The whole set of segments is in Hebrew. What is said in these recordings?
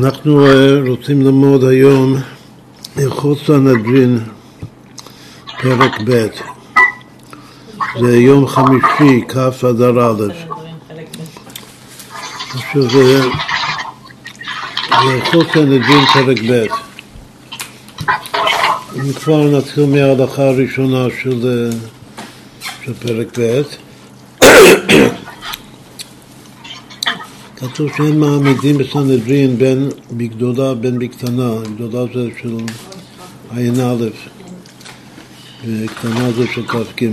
אנחנו אה, רוצים ללמוד היום הלכות סנהדרין, פרק ב'. זה יום חמישי, כ' אדר א'. עכשיו זה הלכות סנהדרין, פרק ב'. אם כבר נתחיל מההלכה הראשונה של, אה, פרק ב'. כתוב שאין מעמידים בסנהדרין בין בגדולה בין בקטנה, גדולה זה של עין א' וקטנה זה של כ"ג,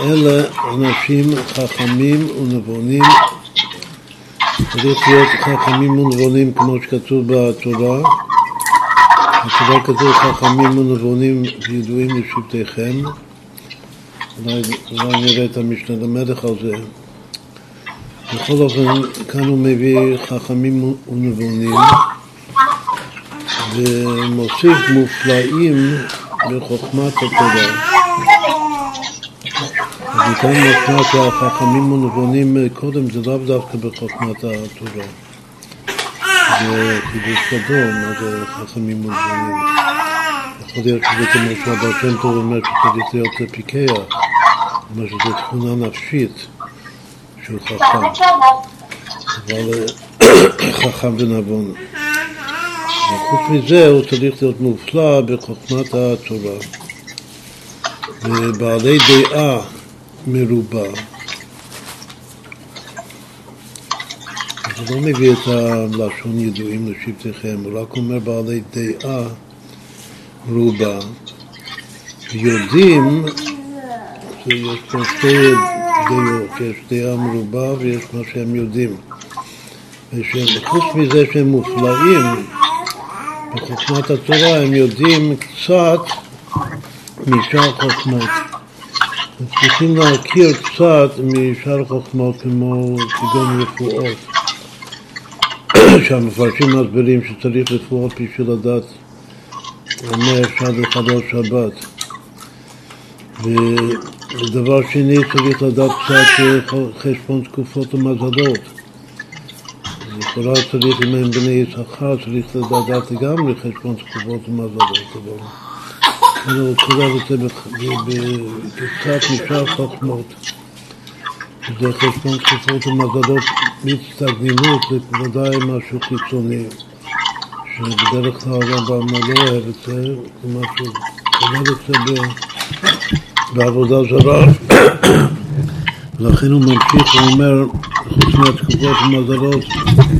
אלא אנשים חכמים ונבונים, צריך להיות חכמים ונבונים כמו שכתוב בתורה, בתורה כתוב חכמים ונבונים וידועים לשבטיכם, אולי, אולי נראה את המשנה למלך על זה בכל אופן, כאן הוא מביא חכמים ונבונים ומוסיף מופלאים בחוכמת התורה. וכאן משמע שהחכמים ונבונים קודם זה לאו דווקא בחוכמת התורה. זה חידוש גדול, מה זה חכמים ונבונים. יכול להיות שזה כמו שהבר שם אומר שצריך להיות פיקח, אומר שזו תכונה נפשית. שהוא חכם, אבל אה, חכם ונבון. וחוץ מזה הוא צריך להיות מופלא בחוכמת התורה ובעלי דעה מרובה. הוא לא מביא את הלשון ידועים לשבטיכם, הוא רק אומר בעלי דעה מרובה. יודעים שיש פה שתי דעות, יש דעה מרובה ויש מה שהם יודעים. וחוץ מזה שהם מופלאים בחוכמת התורה, הם יודעים קצת משאר חוכמות. הם צריכים להכיר קצת משאר חוכמות כמו כגון רפואות, שהמפרשים מסבירים שצריך רפואות בשביל לדעת אומר אפשר לחדש שבת. ודבר שני, צריך לדעת קצת חשבון תקופות ומזלות. לכאורה צריך, אם הם בני יששכר, צריך לדעת לגמרי חשבון תקופות ומזלות. אבל הוא כולל את זה בקצת משאר חוכמות. זה חשבון תקופות ומזלות מצטגנינות, זה בוודאי משהו חיצוני. שבדרך כלל הרמב"ם לא אוהב את זה, זה משהו, כולל את זה בעבודה זרה. לכן הוא ממשיך ואומר, חוץ מהתקופות המזלות,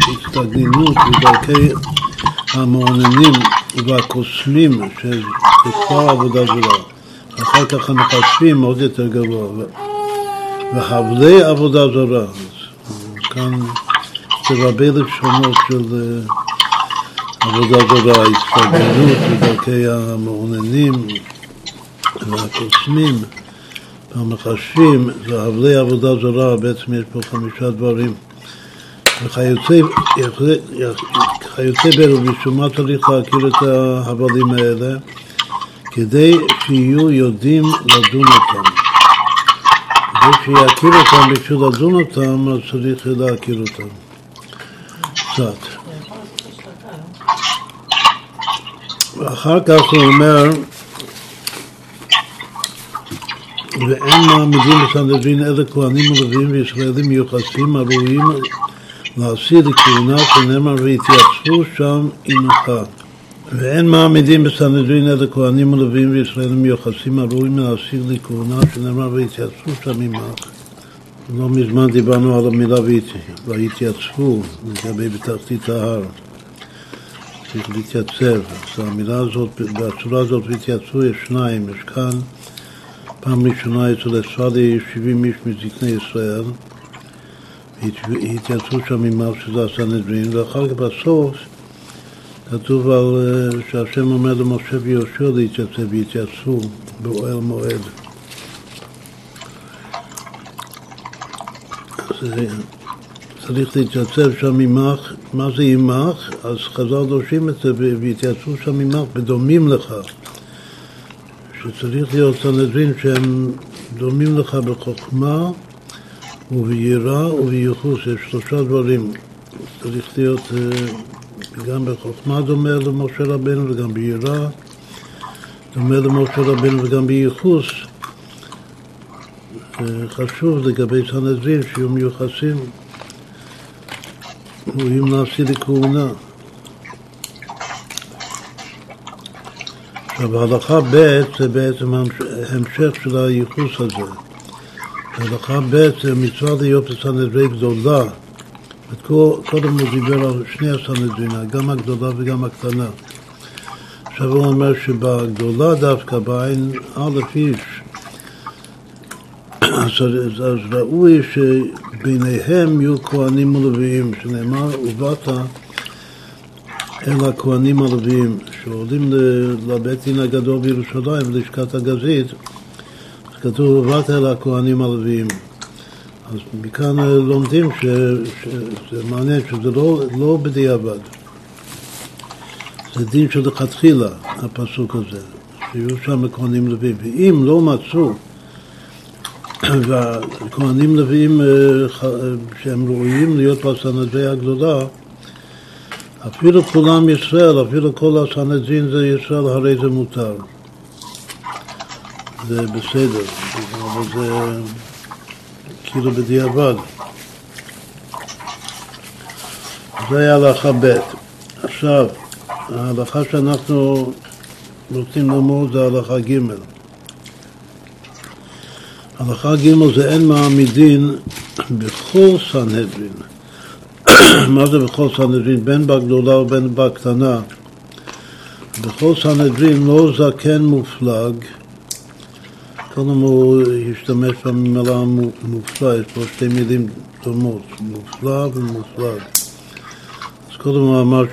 הצטגנינות ודרכי המעוננים והקוסמים, שזה כבר עבודה זרה. אחר כך המחשבים עוד יותר גבוה. והבלי עבודה זרה. כאן זה הרבה לשונות של עבודה זרה, הצטגנינות ודרכי המעוננים והקוסמים והמחשבים והבלי עבודה זרה, בעצם יש פה חמישה דברים. וכיוצא באלו, מה צריך להכיר את ההבלים האלה? כדי שיהיו יודעים לדון אותם. כדי שיכיר אותם בשביל לדון אותם, אז צריך להכיר אותם. קצת. ואחר כך הוא אומר ואין מעמידים בסנהדרין אלא כהנים ולווים וישראלים מיוחסים הראויים להשיא לכהונה שנאמר והתייצבו שם עמך. ואין מעמידים בסנהדרין אלא כהנים ולווים וישראלים מיוחסים הראויים להשיא לכהונה שנאמר והתייצבו שם עמך. לא מזמן דיברנו על המילה והתייצבו לגבי בתחתית ההר. צריך להתייצב. אז המילה הזאת, בצורה הזאת והתייצבו יש שניים, יש כאן פעם ראשונה אצל אספרדי 70 איש מזקני ישראל, התייצבו שם עם מר שזה הסנהדרין, ואחר כך בסוף כתוב על שהשם אומר למשה ויהושע להתייצב, והתייצבו באוהל מועד. צריך להתייצב שם עמך, מה זה עמך? אז חז"ל דורשים את זה, והתייצבו שם עמך, בדומים לך. שצריך להיות סנהדרין שהם דומים לך בחוכמה וביראה ובייחוס, יש שלושה דברים צריך להיות אה, גם בחוכמה דומה למשה רבנו וגם ביראה דומה למשה רבנו וגם בייחוס. חשוב לגבי סנהדרין שיהיו מיוחסים, ראויים נשיא לכהונה. עכשיו, הלכה ב' זה בעצם המשך של הייחוס הזה. הלכה ב' זה מצווה להיות בסנהדרי גדולה. קודם הוא דיבר על שני הסנהדרין, גם הגדולה וגם הקטנה. עכשיו הוא אומר שבגדולה דווקא, בעין א' איש, אז, אז ראוי שביניהם יהיו כהנים ולוויים, שנאמר, ובאת אל הכהנים הלוויים, שעולים לבית דין הגדול בירושלים, ללשכת הגזית, אז כתוב, ובאת אל הכהנים הלוויים. אז מכאן לומדים שזה מעניין, שזה לא, לא בדיעבד. זה דין שלכתחילה, הפסוק הזה, שיהיו שם כהנים לוויים. ואם לא מצאו, והכהנים לוויים אה, שהם ראויים להיות בסנדרי הגדולה, אפילו כולם ישראל, אפילו כל הסנדרין זה ישראל, הרי זה מותר. זה בסדר, אבל זה כאילו בדיעבד. זה היה הלכה ב'. עכשיו, ההלכה שאנחנו רוצים ללמוד זה הלכה ג'. הלכה ג' זה אין מעמידין בכל סנהדרין. מה זה בכל סנהדרין? בין בגדולה ובין בקטנה. בכל סנהדרין לא זקן מופלג, קודם הוא השתמש במילה מופלג, יש פה שתי מילים דומות, מופלג ומופלג. קודם הוא אמר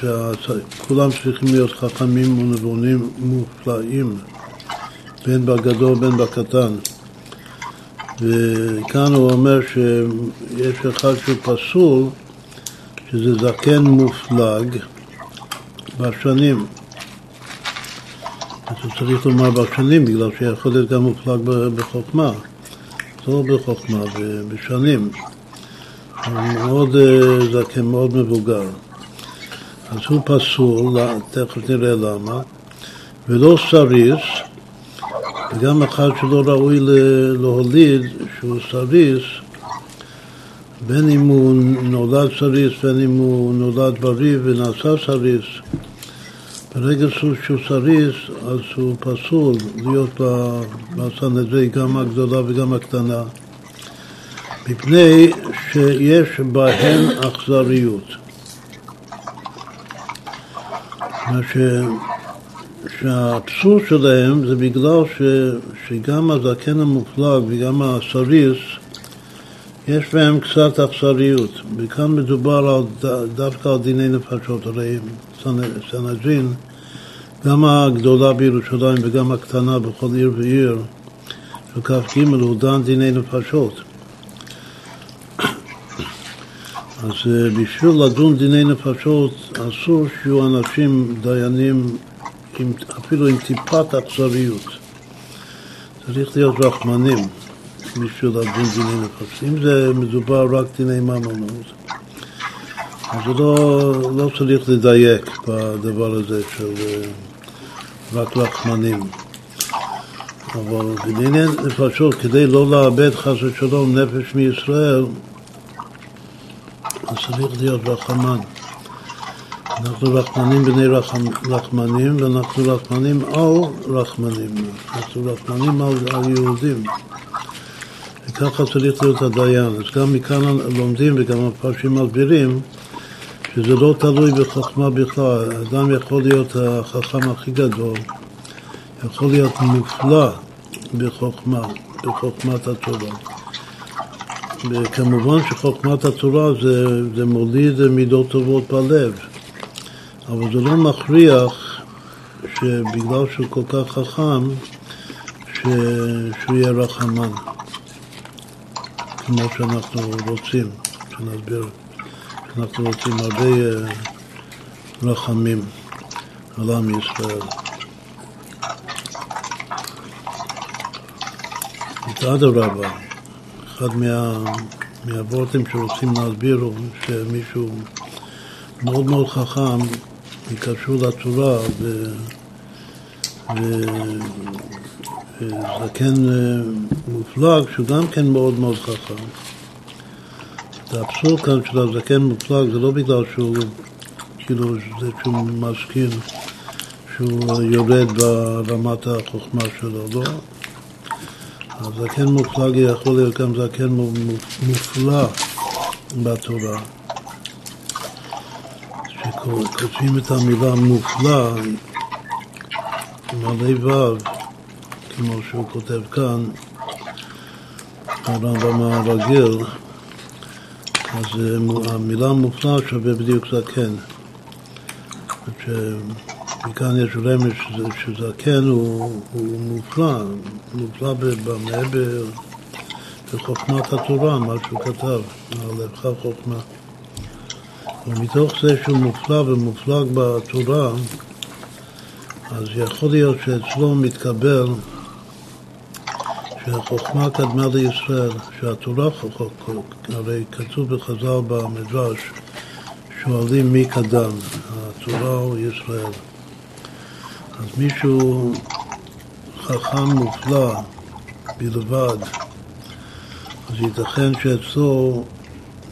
שכולם צריכים להיות חכמים ונבונים מופלאים, בין בגדול בין בקטן. וכאן הוא אומר שיש אחד שהוא פסול, שזה זקן מופלג בשנים. אז הוא צריך לומר בשנים, בגלל שיכול להיות גם מופלג בחוכמה. לא בחוכמה, בשנים. מאוד אה, זקן, מאוד מבוגר. אז הוא פסול, תכף נראה למה, ולא סריס, וגם אחד שלא ראוי להוליד, שהוא סריס, בין אם הוא נולד סריס, בין אם הוא נולד בריא ונעשה סריס, ברגע שהוא סריס, אז הוא פסול להיות בסנהדרין, גם הגדולה וגם הקטנה. מפני שיש בהן אכזריות. ש... שהפסול שלהם זה בגלל ש... שגם הזקן המופלג וגם הסריס יש בהם קצת אכזריות, וכאן מדובר על, דווקא על דיני נפשות, הרי סנהדרין, גם הגדולה בירושלים וגם הקטנה בכל עיר ועיר, של כ"ג הוא דן דיני נפשות. אז אה, בשביל לדון דיני נפשות אסור שיהיו אנשים דיינים עם, אפילו עם טיפת אכזריות. צריך להיות רחמנים בשביל לדון דיני נפשות. אם זה מדובר רק דיני ממונות, אז לא, לא צריך לדייק בדבר הזה של רק רחמנים. אבל בדיני נפשות, כדי לא לאבד חס ושלום נפש מישראל, אז צריך להיות רחמן. אנחנו רחמנים בני רחמ, רחמנים ואנחנו רחמנים על רחמנים. אנחנו רחמנים על, על יהודים. וככה צריך להיות הדיין. אז גם מכאן לומדים וגם הפרשים מסבירים שזה לא תלוי בחוכמה בכלל. אדם יכול להיות החכם הכי גדול, יכול להיות מופלא בחוכמה, בחוכמת התורה. וכמובן שחוכמת התורה זה, זה מוליד מידות טובות בלב, אבל זה לא מכריח שבגלל שהוא כל כך חכם, ש... שהוא יהיה רחמן, כמו שאנחנו רוצים, שנסביר, שאנחנו רוצים הרבה אה, רחמים על עם ישראל. אדרבה. אחד מה, מהוורטים שרוצים להסביר שמישהו מאוד מאוד חכם יקשרו לתורה ו... וזקן אה, מופלג שהוא גם כן מאוד מאוד חכם. האבסורד כאן של הזקן מופלג זה לא בגלל שהוא כאילו זה שהוא מסכים שהוא יורד ברמת החוכמה שלו, לא. הזקן מופלג יכול להיות גם זקן מופלא בתורה. כשכותבים את המילה מופלא מלא ו', כמו שהוא כותב כאן, הרמב"ם הרגיל, אז אה, המילה מופלא שווה בדיוק זקן. מכאן יש רמז שזקן הוא, הוא מופלא, מופלא במה? בחוכמת התורה, מה שהוא כתב, על לבך חוכמה. ומתוך זה שהוא מופלא ומופלג בתורה, אז יכול להיות שאצלו מתקבל שהחוכמה קדמה לישראל, שהתורה חוכמה, הרי כתוב בחז"ל במדרש, שואלים מי קדם, התורה או ישראל. אז מישהו חכם מופלא בלבד, אז ייתכן שאצלו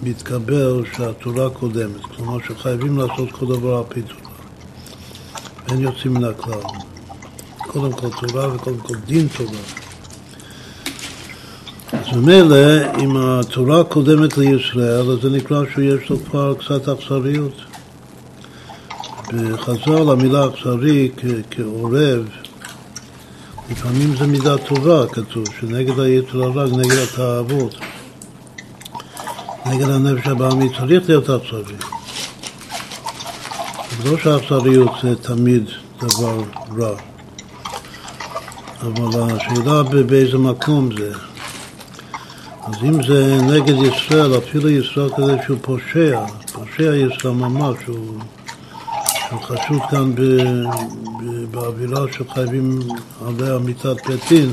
מתקבל שהתורה קודמת, כלומר שחייבים לעשות כל דבר על פי תורה. אין יוצאים מן הכלל. קודם כל תורה וקודם כל דין תורה. אז ממילא, אם התורה קודמת לישראל, אז זה נקרא שיש לו כבר קצת אכזריות. בחז"ל המילה אכזרי כעורב, לפעמים זה מידה טובה, כתוב, שנגד היתר הרע, נגד התאוות, נגד הנפש הבעמי צריך להיות אכזרי. לא שאכזריות זה תמיד דבר רע, אבל השאלה באיזה מקום זה. אז אם זה נגד ישראל, אפילו ישראל כזה שהוא פושע, פושע ישראל ממש, הוא, הוא חשוד כאן ב, ב, באווירה שחייבים עליה מיתת פתין,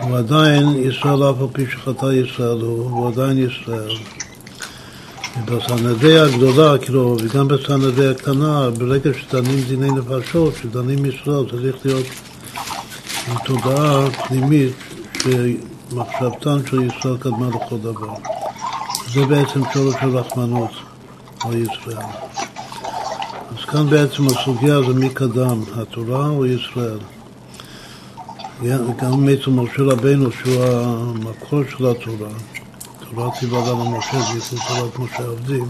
הוא עדיין ישראל, אף על פי שחטא ישראל הוא, הוא עדיין ישראל. בסנדי הגדולה, כאילו, וגם בסנדי הקטנה, ברגע שדנים דיני נפשות, שדנים ישראל, צריך להיות עם תודעה פנימית שמחשבתן של ישראל קדמה לכל דבר. זה בעצם שורש של רחמנות על ישראל. אז כאן בעצם הסוגיה זה מי קדם, התורה או ישראל. גם בעצם משה רבנו שהוא המקור של התורה. תורה גם למשה, זכרו תורת משה עבדים.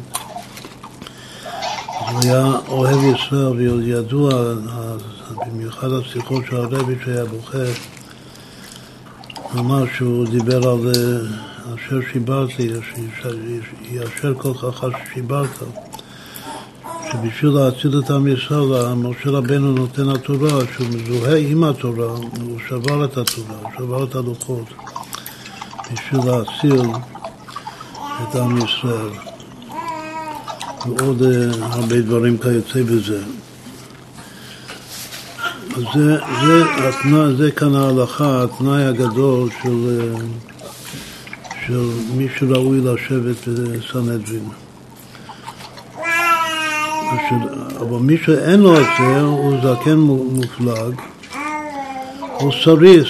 הוא היה אוהב ישראל וידוע, במיוחד השיחות של הרבי שהיה בוכה, ממש הוא דיבר על אשר שיברתי, יאשר כל ככה ששיברת. שבשביל להציל את עם ישראל, משה רבנו נותן התורה, שהוא מזוהה עם התורה, הוא שבר את התורה, הוא שבר את הלוחות, בשביל להציל את עם ישראל. ועוד uh, הרבה דברים כיוצא בזה. זה, זה, התנא, זה כאן ההלכה, התנאי הגדול של, uh, של מי שראוי לשבת בסנהדרין. אבל מי שאין לו את זה הוא זקן מופלג, הוא סריס.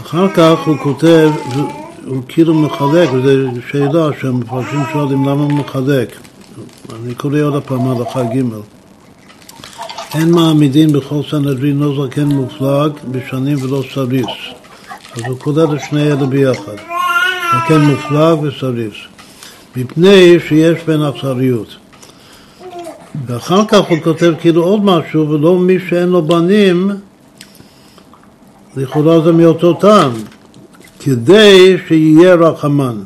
אחר כך הוא כותב הוא כאילו מחלק, וזו שאלה שהמפרשים שואלים למה הוא מחלק. אני קורא עוד פעם הלכה ג' אין מעמידים בכל סנהדרין לא זקן מופלג בשנים ולא סריס. אז הוא כולל את שני אלה ביחד, זקן מופלג וסריס. מפני שיש בין אכזריות. ואחר כך הוא כותב כאילו עוד משהו, ולא מי שאין לו בנים, לכאורה זה מאותו טעם. כדי שיהיה רחמן.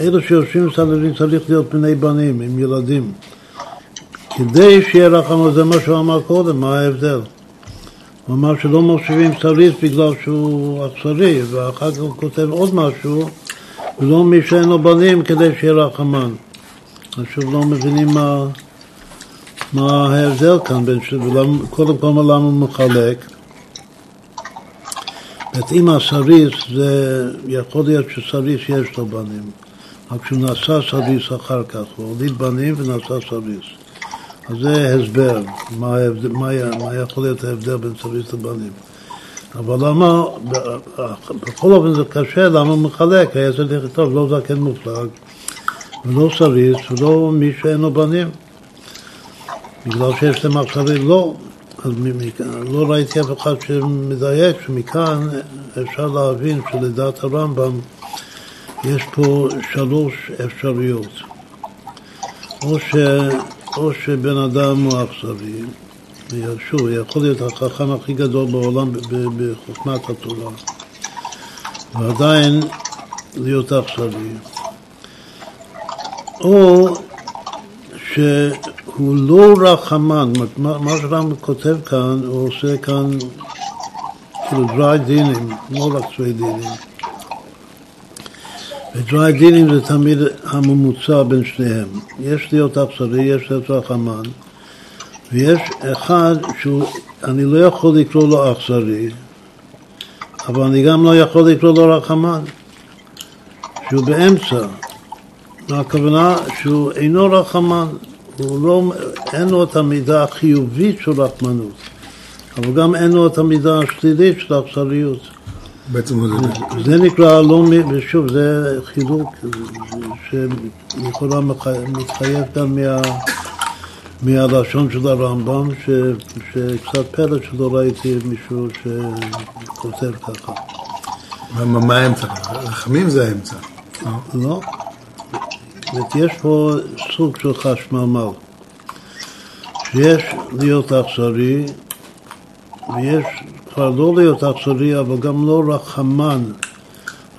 אלה שיושבים בסנהדרין צריך להיות בני בנים, עם ילדים. כדי שיהיה רחמן, זה מה שהוא אמר קודם, מה ההבדל? הוא אמר שלא מושיבים סריס בגלל שהוא אכזרי, ואחר כך הוא כותב עוד משהו, ולא מי שאין לו בנים כדי שיהיה רחמן. אז שוב לא מבינים מה, מה ההבדל כאן, בין ש... קודם כל למה הוא מחלק. זאת אם הסריס, זה יכול להיות שסריס יש לו בנים, רק שהוא נשא סריס אחר כך, הוא הוליד בנים ונשא סריס. אז זה הסבר, מה, ההבדל, מה, מה יכול להיות ההבדל בין סריס לבנים. אבל למה, בכל אופן זה קשה, למה הוא מחלק? היה צריך לכתוב לא זקן מופלג, ולא סריס, ולא מי שאין לו בנים. בגלל שיש להם עכשיו לא, אז לא ראיתי אף אחד שמדייק, שמכאן אפשר להבין שלדעת הרמב"ם יש פה שלוש אפשרויות. או, ש, או שבן אדם הוא אכזרי, שוב, יכול להיות החכם הכי גדול בעולם בחוכמת התורה, ועדיין להיות אכזרי. או שהוא לא רחמן, מה שרם כותב כאן, הוא עושה כאן כאילו דרי דינים, לא רק צווי דינים. ודרי דינים זה תמיד הממוצע בין שניהם. יש להיות אכזרי, יש להיות רחמן, ויש אחד שהוא, אני לא יכול לקרוא לו אכזרי, אבל אני גם לא יכול לקרוא לו רחמן, שהוא באמצע. הכוונה שהוא אינו רחמן, הוא לא, אין לו את המידה החיובית של רחמנות, אבל גם אין לו את המידה השלילית של אכזריות. בעצם זה... זה נקרא לא, ושוב, זה חילוק שלכאורה מתחייב כאן מה, מהלשון של הרמב"ם, ש, שקצת פלא שלא ראיתי מישהו שכותב ככה. מה האמצע? רחמים זה האמצע. לא. זאת יש פה סוג של חשמל, שיש להיות אכזרי ויש כבר לא להיות אכזרי אבל גם לא רחמן.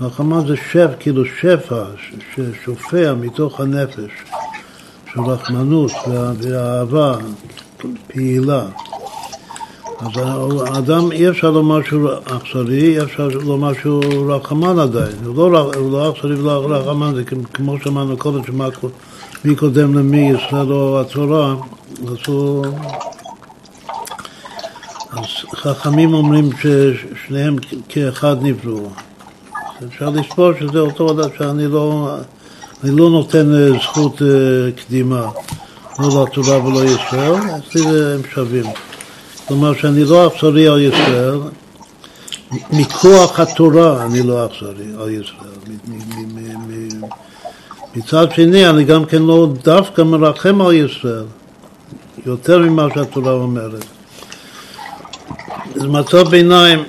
רחמן זה שפע, כאילו שפע ששופע מתוך הנפש של רחמנות ואהבה פעילה. אז האדם אי אפשר לומר שהוא אכזרי, אי אפשר לומר שהוא רחמן עדיין. הוא לא, הוא לא אכזרי ולא רחמן, זה כמו שאמרנו קודם, שמי קודם למי, ישראל או התורה, אז הוא... אז חכמים אומרים ששניהם כאחד נבראו. אפשר לספור שזה אותו אדם שאני לא, אני לא נותן זכות אה, קדימה, לא לתורה ולא ישראל, אצלי הם שווים. כלומר שאני לא אכזרי על ישראל, מכוח התורה אני לא אכזרי על ישראל. מצד שני, אני גם כן לא דווקא מרחם על ישראל, יותר ממה שהתורה אומרת. זה מצב ביניים,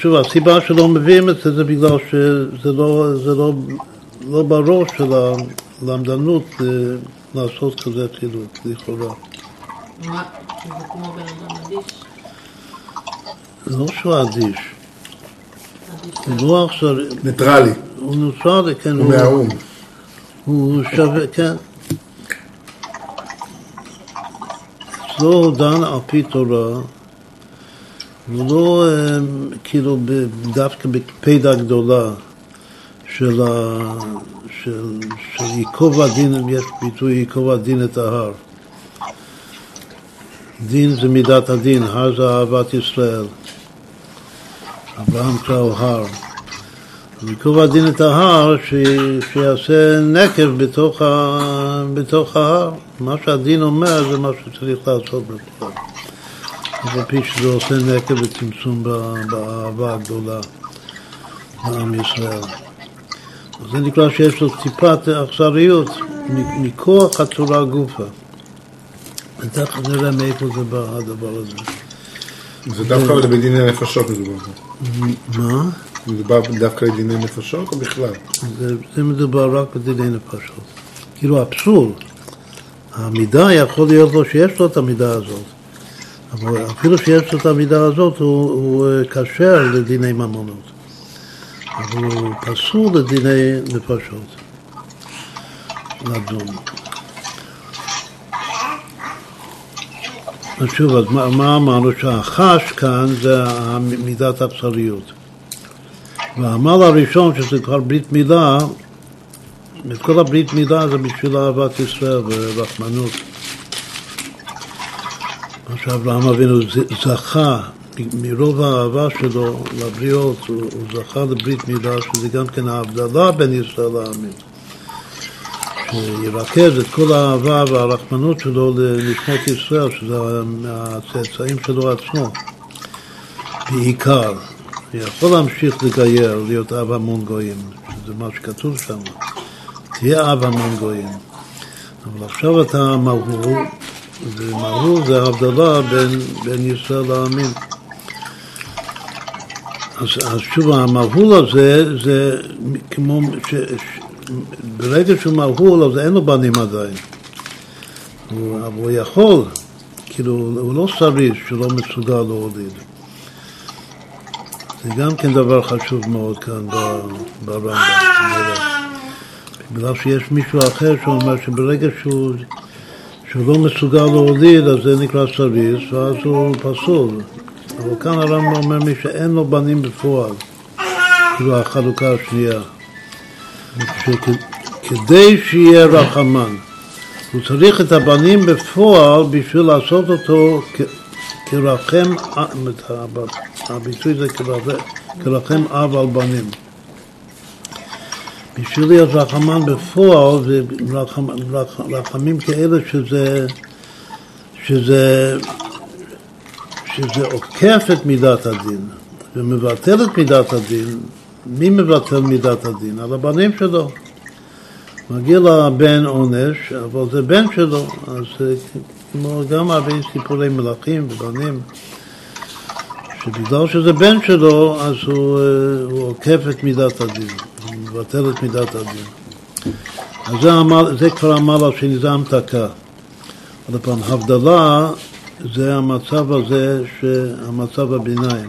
שוב, הסיבה שלא מביאים את זה זה בגלל שזה לא, זה לא, לא בראש של הלמדנות אה, לעשות כזה חילוק, לכאורה. מה? זה כמו בן אדם אדיש? לא שהוא אדיש. הוא לא עכשיו... ניטרלי. הוא ניטרלי, כן. הוא מהאו"ם. הוא שווה, כן. אצלו הוא דן על פי תורה, הוא לא כאילו דווקא בפדה גדולה של, של, של ייקוב הדין, יש ביטוי ייקוב הדין את ההר. דין זה מידת הדין, הר זה אהבת ישראל. אברהם קראו הר. ויקוב הדין את ההר, ש... שיעשה נקב בתוך, ה... בתוך ההר. מה שהדין אומר זה מה שצריך לעשות בפועל. אף על פי שזה עושה נקב וצמצום באהבה הגדולה לעם ישראל. זה נקרא שיש לו טיפת אכזריות מכוח הצורה גופה. ותכף נראה מאיפה זה בא הדבר הזה. זה דווקא בדיני נפשות מדובר מה? מדובר דווקא בדיני נפשות או בכלל? זה, זה מדובר רק בדיני נפשות. כאילו הפסול, המידה יכול להיות לו שיש לו את המידה הזאת, אבל אפילו שיש לו את המידה הזאת הוא, כשר לדיני ממונות, אבל הוא פסול לדיני נפשות, לדון. שוב, אז מה, מה אמרנו? שהחש כאן זה מידת הבשריות. והעמל הראשון, שזה כבר ברית מילה, את כל הברית מילה זה בשביל אהבת ישראל ורחמנות. שאברהם אבינו זכה מרוב האהבה שלו לבריות, הוא, זכה לברית מילה, שזה גם כן ההבדלה בין ישראל לעמים. שירכז את כל האהבה והרחמנות שלו לנשמות ישראל, שזה הצאצאים שלו עצמו, בעיקר. יכול להמשיך לגייר, להיות אב המון גויים, שזה מה שכתוב שם, תהיה אב המון גויים. אבל עכשיו אתה מהול, ומהול זה ההבדלה בין, בין ישראל לעמים. אז, אז שוב, המהול הזה זה כמו, ש, ש, ברגע שהוא מהול אז אין לו בנים עדיין. הוא, אבל הוא יכול, כאילו, הוא לא סריס שלא מסוגל להוליד. זה גם כן דבר חשוב מאוד כאן ברמב"ם. בגלל שיש מישהו אחר שאומר שברגע שהוא, שהוא לא מסוגל להוליד אז זה נקרא סריס ואז הוא פסול. אבל כאן הרמב"ם אומר מי שאין לו בנים בפועל, כאילו החלוקה השנייה. שכדי שיהיה רחמן, הוא צריך את הבנים בפועל בשביל לעשות אותו כרחם, הביטוי זה כרחם אב על בנים. בשביל להיות רחמן בפועל, ורחמים כאלה שזה, שזה, שזה עוקף את מידת הדין ומבטל את מידת הדין, מי מבטל מידת הדין? על הבנים שלו. מגיע לבן עונש, אבל זה בן שלו, אז כמו גם הרבה סיפורי מלכים ובנים, שבגלל שזה בן שלו, אז הוא, אה, הוא עוקף את מידת הדין, מבטל את מידת הדין. אז זה, אמר, זה כבר אמר השני, זה המתקה. עוד פעם, הבדלה זה המצב הזה, המצב הביניים,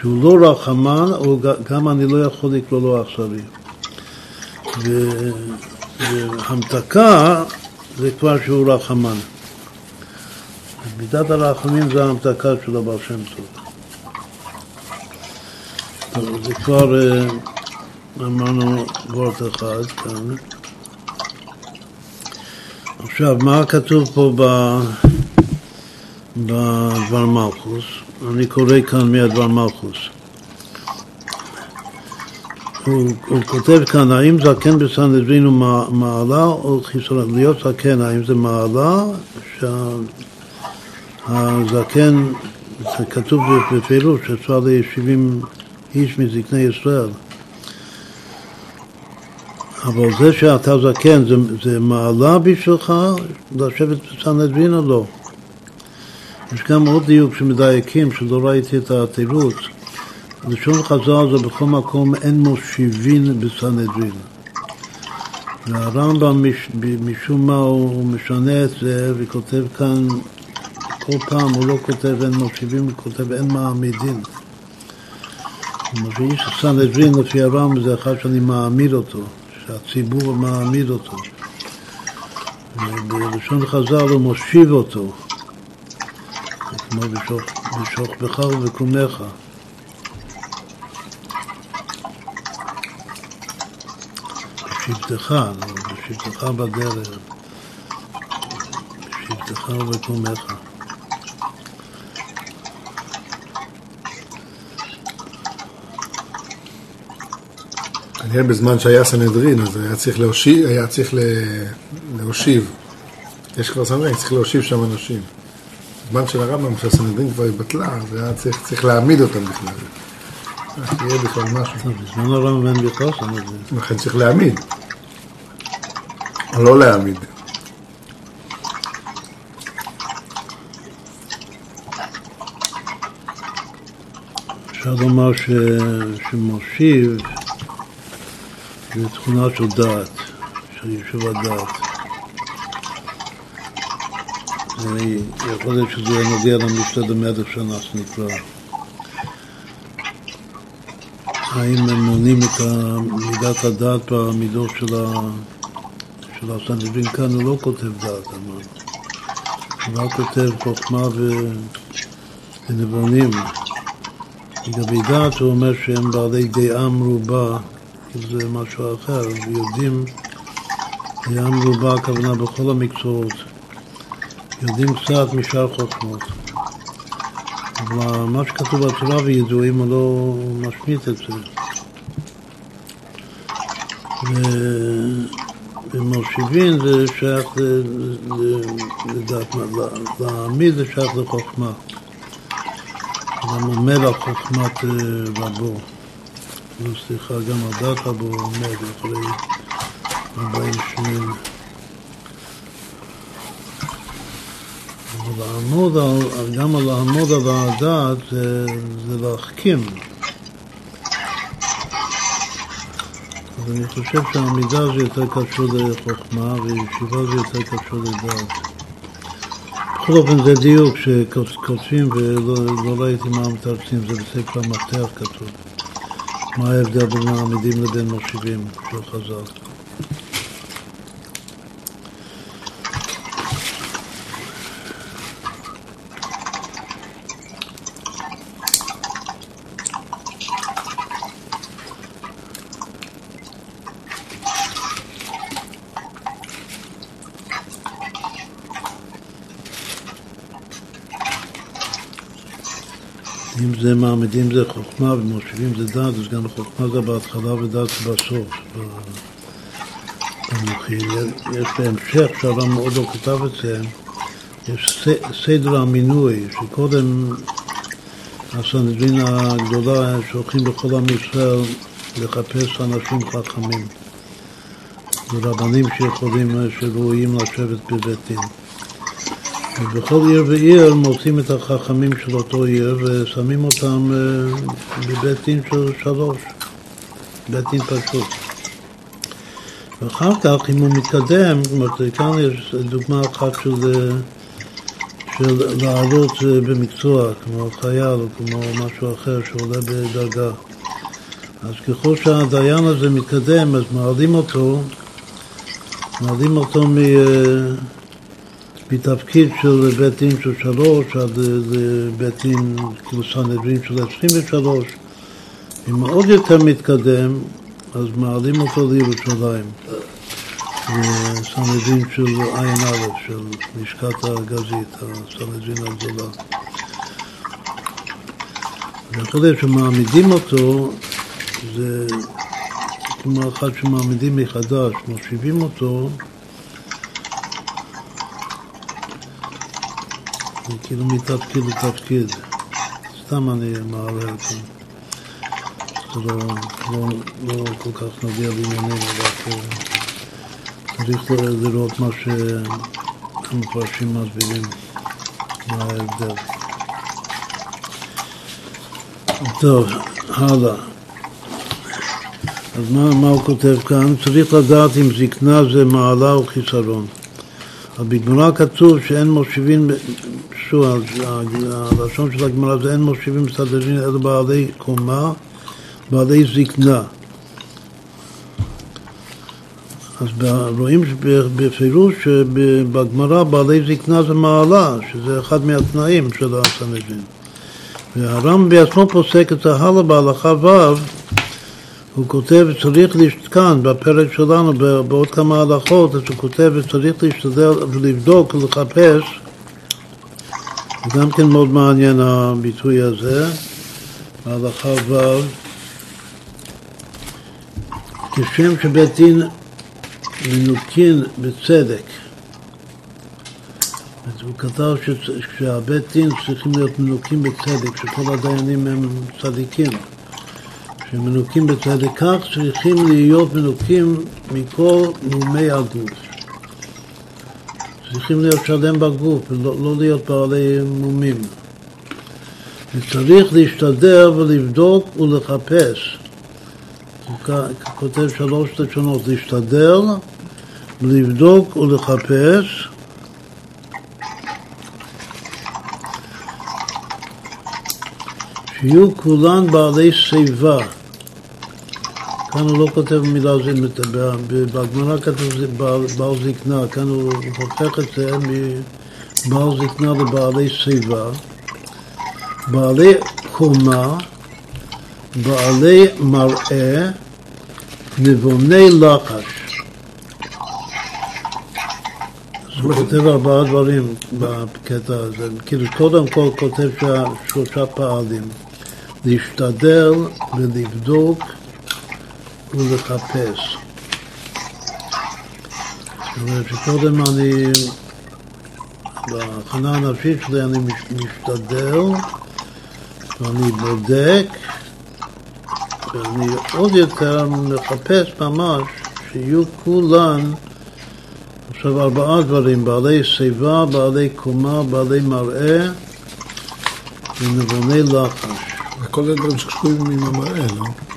שהוא לא רחמן, או גם אני לא יכול לקרוא לו עכשווי. והמתקה זה כבר שהוא רחמן. מידת הרחמים זה ההמתקה של הבעל שם טוב. טוב, זה כבר אה, אמרנו וורט אחד כאן. עכשיו, מה כתוב פה בדבר מלכוס? אני קורא כאן מהדבר מלכוס. הוא, הוא כותב כאן, האם זקן בסנהדרין הוא מעלה או חיסרון? להיות זקן, האם זה מעלה שהזקן, זה כתוב בפירוש, שאפשר ל-70 איש מזקני ישראל. אבל זה שאתה זקן, זה, זה מעלה בשבילך לשבת בסנהדרין או לא? יש גם עוד דיוק שמדייקים, שלא ראיתי את התירוץ. לשון חז"ל זה בכל מקום אין מושיבין בסנהדרין. והרמב"ם מש, משום מה הוא משנה את זה וכותב כאן, כל פעם הוא לא כותב אין מושיבים, הוא כותב אין מעמידים. כלומר שאיש הסנהדרין לפי הרמב"ם זה אחד שאני מעמיד אותו, שהציבור מעמיד אותו. ובלשון חז"ל הוא מושיב אותו, כמו בשוך בך ובקומך. בשבתך, בשבתך בדרך, בשבתך ובקומך. כנראה בזמן שהיה סנהדרין, אז היה צריך להושיב, היה צריך להושיב. יש כבר סנהדרין, צריך להושיב שם אנשים. בזמן של הרמב"ם, שהסנהדרין כבר התבטלה, אז היה צריך, צריך להעמיד אותם בכלל. שיהיה בכלל משהו. בזמן הרמב"ם אין בכלל סנהדרין. לכן צריך להעמיד. או לא להעמיד. אפשר לומר. שמושיב זה תכונה של דעת, של יישוב הדעת. יכול להיות שזה נוגע למשתה למדף שאנחנו נקרא. האם הם מונים את מידת הדעת במידות של, ה... של הסנדרין כאן, הוא לא כותב דעת, אמרנו. הוא רק כותב חוכמה ו... ונבונים. לגבי דעת הוא אומר שהם בעלי דעה מרובה זה משהו אחר, יודעים, היה מרובה הכוונה בכל המקצועות, יודעים קצת משאר חוכמות. אבל מה שכתוב בתורה וידועים הוא לא משמיט את זה. ומושיבים זה שייך לדעת, להעמיד זה שייך לחוכמה. גם עומד על חוכמת אה, רבו. סליחה, גם על דעת רבו עומד אחרי 40 שנים. אבל לעמוד על, גם לעמוד על הדעת זה, זה להחכים. אז אני חושב שהעמידה זה יותר קשור לחוכמה וישיבה זה יותר קשור לדעת. בכל אופן זה דיוק שכותבים ולא לא ראיתי מה מתרצים, זה בספר המפתח כתוב. מה ההבדל בין מעמידים לבין מושיבים של חז"ל. זה מעמידים זה חוכמה ומושיבים זה דעת, אז גם חוכמה זה בהתחלה ודעת בסוף. יש בהמשך, שהרב מאוד לא כתב את זה, יש סדר המינוי, שקודם הסנדרין הגדולה שולחים בכל עם ישראל לחפש אנשים חכמים, ורבנים שיכולים, שראויים לשבת בבית דין. ובכל עיר ועיר מוצאים את החכמים של אותו עיר ושמים אותם אה, בבית דין של שלוש, בית דין פשוט. ואחר כך, אם הוא מתקדם, זאת אומרת, כאן יש דוגמה אחת של, אה, של לעלות אה, במקצוע, כמו חייל או כמו משהו אחר שעולה בדרגה. אז ככל שהדיין הזה מתקדם, אז מעלים אותו, מעלים אותו מ... מתפקיד של בית דין של שלוש עד לבית דין, כאילו סנהדרין של עשרים ושלוש. אם עוד יותר מתקדם, אז מעלים אותו לירושלים. סנהדרין של עין א', של לשכת הגזית, הסנהדרין הגדולה. ויכול להיות שמעמידים אותו, זה כמו אחד שמעמידים מחדש, מושיבים אותו, זה כאילו מתפקיד לתפקיד. סתם אני מעלה את זה. לא, לא, לא כל כך נוגע בעניינים, רק צריך לראות מה שהמפרשים מסבירים, מה ההבדל. טוב, הלאה. אז מה, מה הוא כותב כאן? צריך לדעת אם זקנה זה מעלה או חיסרון. בגמרא כתוב שאין מושיבים שוב, הלשון של הגמרא זה אין מושיבים מסתדרים אלא בעלי קומה, בעלי זקנה. אז רואים בפירוש שבגמרא בעלי זקנה זה מעלה, שזה אחד מהתנאים של הסנהדרין. והר"ם בעצמו פוסק את ההלאה בהלכה ו', הוא כותב, צריך כאן, בפרק שלנו, בעוד כמה הלכות, אז הוא כותב, צריך להשתדל ולבדוק ולחפש גם כן מאוד מעניין הביטוי הזה, ההלכה ו', כשם שבית דין מנוקין בצדק. הוא כתב שהבית דין צריכים להיות מנוקים בצדק, שכל הדיינים הם צדיקים. שהם מנוקים בצדק, כך צריכים להיות מנוקים מכל מומי הגוף. צריכים להיות שלם בגוף, ולא לא להיות בעלי מומים. וצריך להשתדר ולבדוק ולחפש. הוא כותב שלוש לשונות, להשתדר, לבדוק ולחפש. שיהיו כולן בעלי שיבה. כאן הוא לא כותב מילה זו, בגמרא כתוב בעל, בעל זקנה, כאן הוא הופך את זה מבעל זקנה לבעלי שיבה, בעלי קומה, בעלי מראה, נבוני לחש. הוא כותב ארבעה דברים בקטע הזה. כאילו, קודם כל כותב שלושה פעלים. להשתדל ולבדוק ולחפש. זאת אומרת שקודם אני, בהכנה הנפשית שלי אני משתדל ואני בודק ואני עוד יותר מחפש ממש שיהיו כולן עכשיו ארבעה דברים, בעלי שיבה, בעלי קומה, בעלי מראה ונבוני לחש. כל זה דברים שקשורים עם המראה, לא?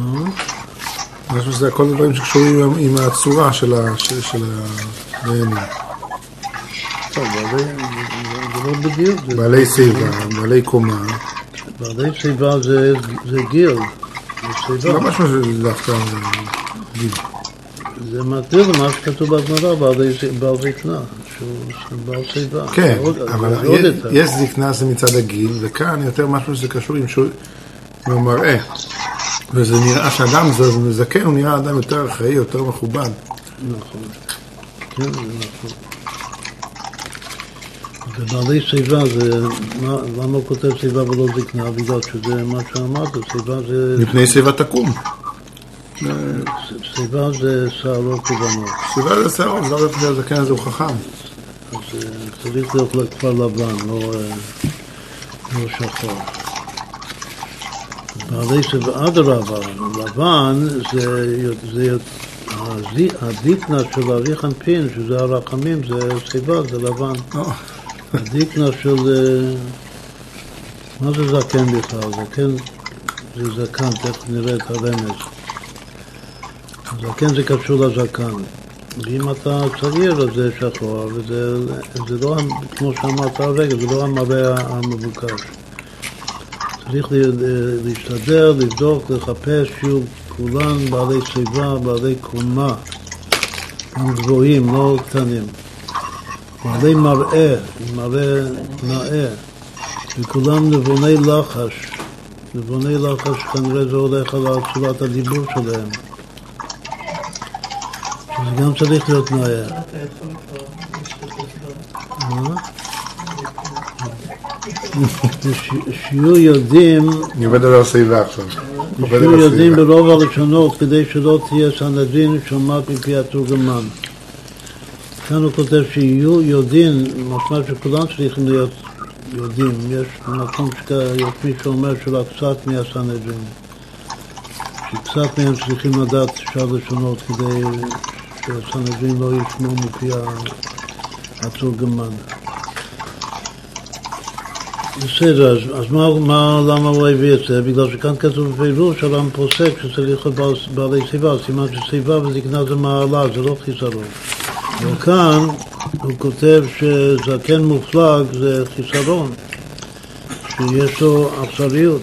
אני חושב שזה הכל דברים שקשורים עם, הצורה של הדיינים. טוב, בעלי, זה לא בדיוק. בעלי שיבה, בעלי קומה. בעלי שיבה זה, גיל. לא משהו שדווקא... זה מקביל למה שכתוב בגמרא, בעלי בעל זקנה, שהוא בעל שיבה. כן, אבל יש- זקנה זה מצד הגיל, וכאן יותר משהו שזה קשור עם המראה. וזה נראה שאדם זה מזקן, הוא נראה אדם יותר אחראי, יותר מכובד. נכון. כן, זה נכון. ובעלי שיבה זה, מה- למה הוא כותב שיבה ולא זקנה? בגלל שזה מה שאמרת, שיבה זה, מפני שיבה תקום. שיבה זה שערות לבנות. שיבה זה שערות, לא יודעת שהזקן הזה הוא חכם. אז אה, צריך להיות כבר לבן, לא, אה, לא שחור. בעלי שיבה, אדרבה, לבן זה, זה הדיקנה של אביך אנפין, שזה הרחמים, זה שיבה, זה לבן. לא, הדיקנה של... אה, מה זה זקן בכלל? זקן זה זקן, תכף נראה את הרמז. זקן זה קשור לזקן. ואם אתה צעיר אז זה שחור, וזה זה לא, כמו שאמרת הרגע, זה לא המראה המבוקש. צריך לה- להשתדל, לבדוק, לחפש, שיהיו כולן בעלי שיבה, בעלי קומה, גם גבוהים, לא קטנים. בעלי מראה, מראה נאה, וכולם נבוני לחש. נבוני לחש כנראה זה הולך על צורת הדיבור שלהם. שזה גם צריך להיות נאה. מה? וש- שיהיו יודעים, אני עובד על השיבה עכשיו. שיהיו יודעים. ברוב הלשונות כדי שלא תהיה סנדין שומעת מפי התורגמן. כאן הוא כותב שיהיו יודעים, משמע שכולם צריכים להיות יודעים. יש מקום שיש מי שאומר שרק קצת מהסנהדרין. שקצת מהם צריכים לדעת שאר לשונות כדי שהסנהדרין לא ישמעו מפי התורגמן. בסדר, אז, אז מה, מה, למה הוא הביא את זה? בגלל שכאן כתוב בפירוש, הר"ם פוסק שצריך להיות בעל- בעלי שיבה, סימן ששיבה וזקנה זה מעלה, זה לא חיסרון. אבל כאן הוא כותב שזקן מופלג זה חיסרון, שיש לו אכזריות.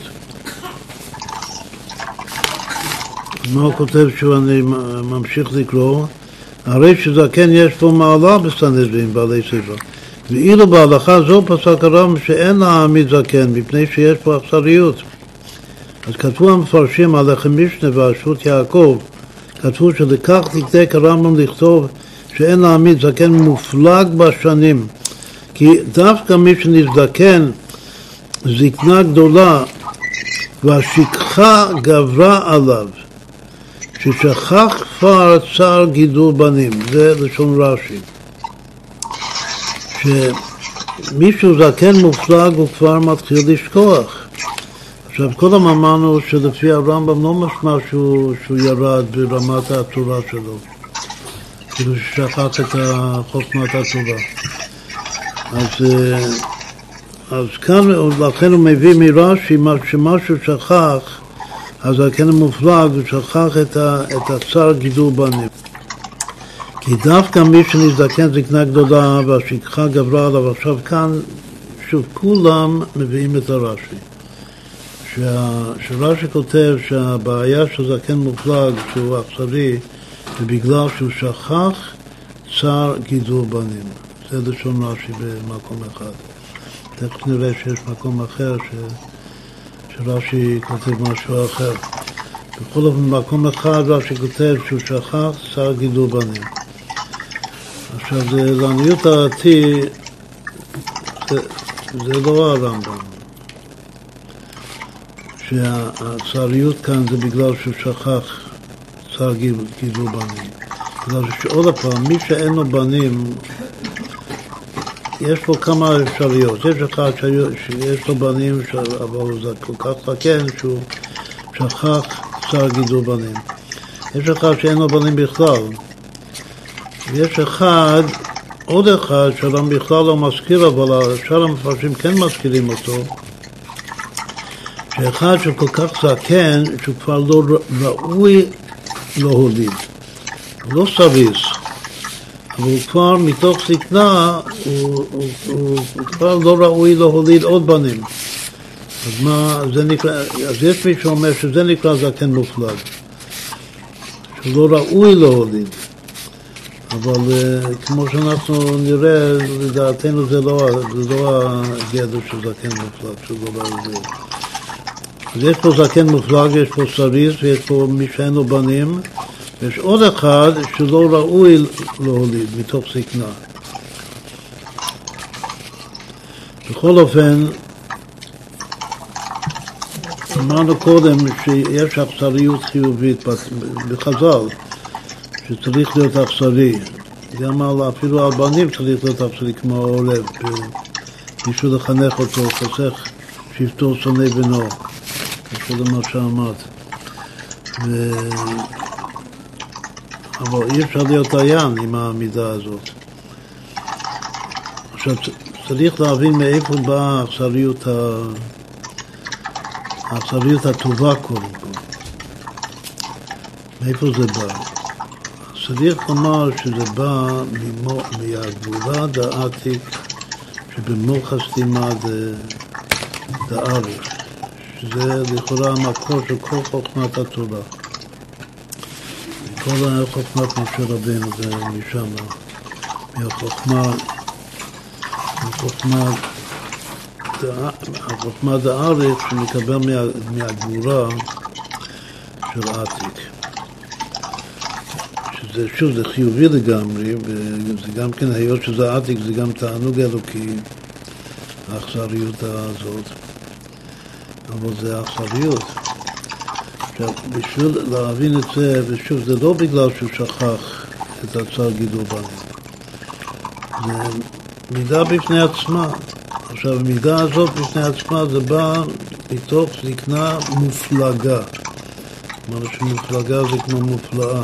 מה הוא כותב שאני ממשיך לקרוא? הרי שזקן יש פה מעלה בסנהדרין בעלי שיבה. ואילו בהלכה זו פסק הרב שאין להעמיד זקן מפני שיש פה אכזריות. אז כתבו המפרשים על לחם משנה והרשות יעקב, כתבו שלכך דקדק הרמב"ם לכתוב שאין להעמיד זקן מופלג בשנים. כי דווקא מי שנזדקן זקנה גדולה והשכחה גברה עליו, ששכח כבר צער גידול בנים, זה לשון רש"י. שמישהו זקן מופלג הוא כבר מתחיל לשכוח. עכשיו, קודם אמרנו שלפי הרמב"ם לא משמע שהוא, שהוא ירד ברמת התורה שלו, כאילו ששכח את חוכמת התורה. אז, אה, אז כאן, לכן הוא מביא מרש"י שמשהו שכח, הזקן המופלג, הוא שכח את, ה, את הצער גידול בנים. כי דווקא מי שנזדקן זקנה גדולה והשכחה גברה עליו עכשיו כאן, שוב, כולם מביאים את הרש"י. שה- שרש"י כותב שהבעיה של זקן מופלג, שהוא אכזרי, זה בגלל שהוא שכח צער גידול בנים. זה לשון רש"י במקום אחד. תכף נראה שיש מקום אחר ש... שרש"י כותב משהו אחר. בכל אופן, במקום אחד רש"י כותב שהוא שכח צער גידול בנים. עכשיו, זה לעניות דעתי, זה, זה לא הרמב"ם. שהצעריות כאן זה בגלל שהוא שכח צער גידול בנים. בגלל שעוד פעם, מי שאין לו בנים, יש פה כמה אפשרויות. יש אחד שיש לו בנים, אבל הוא כל כך זקן שהוא שכח צער גידול בנים. יש אחד שאין לו בנים בכלל. ויש אחד, עוד אחד, שהרם בכלל לא מזכיר, אבל שאר המפרשים כן מזכירים אותו, שאחד שכל כך זקן, שהוא כבר לא ראוי להוליד. הוא לא סביס, אבל הוא כבר מתוך זקנה, הוא, הוא, הוא, הוא כבר לא ראוי להוליד עוד בנים. אז מה, זה נקרא, אז יש מי שאומר שזה נקרא זקן מופלג, שהוא לא ראוי להוליד. אבל uh, כמו שאנחנו נראה, לדעתנו זה לא, לא הגדר של זקן מופלג, שהוא לא ראוי. אז יש פה זקן מופלג, יש פה סריס ויש פה מי שאין לו בנים, ויש עוד אחד שלא ראוי להוליד מתוך זקנה. בכל אופן, אמרנו קודם שיש אכזריות חיובית בחז"ל, שצריך להיות אכזרי. גם על, אפילו על בנים צריך להיות אכזרי כמו העולב, בשביל לחנך אותו, חוסך שבטו שונא בנו, קודם מה שאמרת. ו... אבל אי אפשר להיות דיין עם העמידה הזאת. עכשיו, צריך להבין מאיפה באה האכזריות, ה... האכזריות הטובה קודם כל. מאיפה זה בא? צריך לומר שזה בא מהגבולה דעתיק שבמוחס סתימה דאריך, שזה לכאורה המקור של כל חוכמת התורה. כל חוכמת משה רבינו זה משם, מהחוכמה, מהחוכמה, החוכמה שמקבל מהגבורה של עתיק. שזה, שוב, זה חיובי לגמרי, וזה גם כן, היות שזה עתיק, זה גם תענוג אלוקי, האכזריות הזאת, אבל זה אכזריות. עכשיו, בשביל להבין את זה, ושוב, זה לא בגלל שהוא שכח את הצער גידול בנים. זה מידה בפני עצמה. עכשיו, המידה הזאת בפני עצמה זה בא מתוך זקנה מופלגה. כלומר שמופלגה זה כמו מופלאה.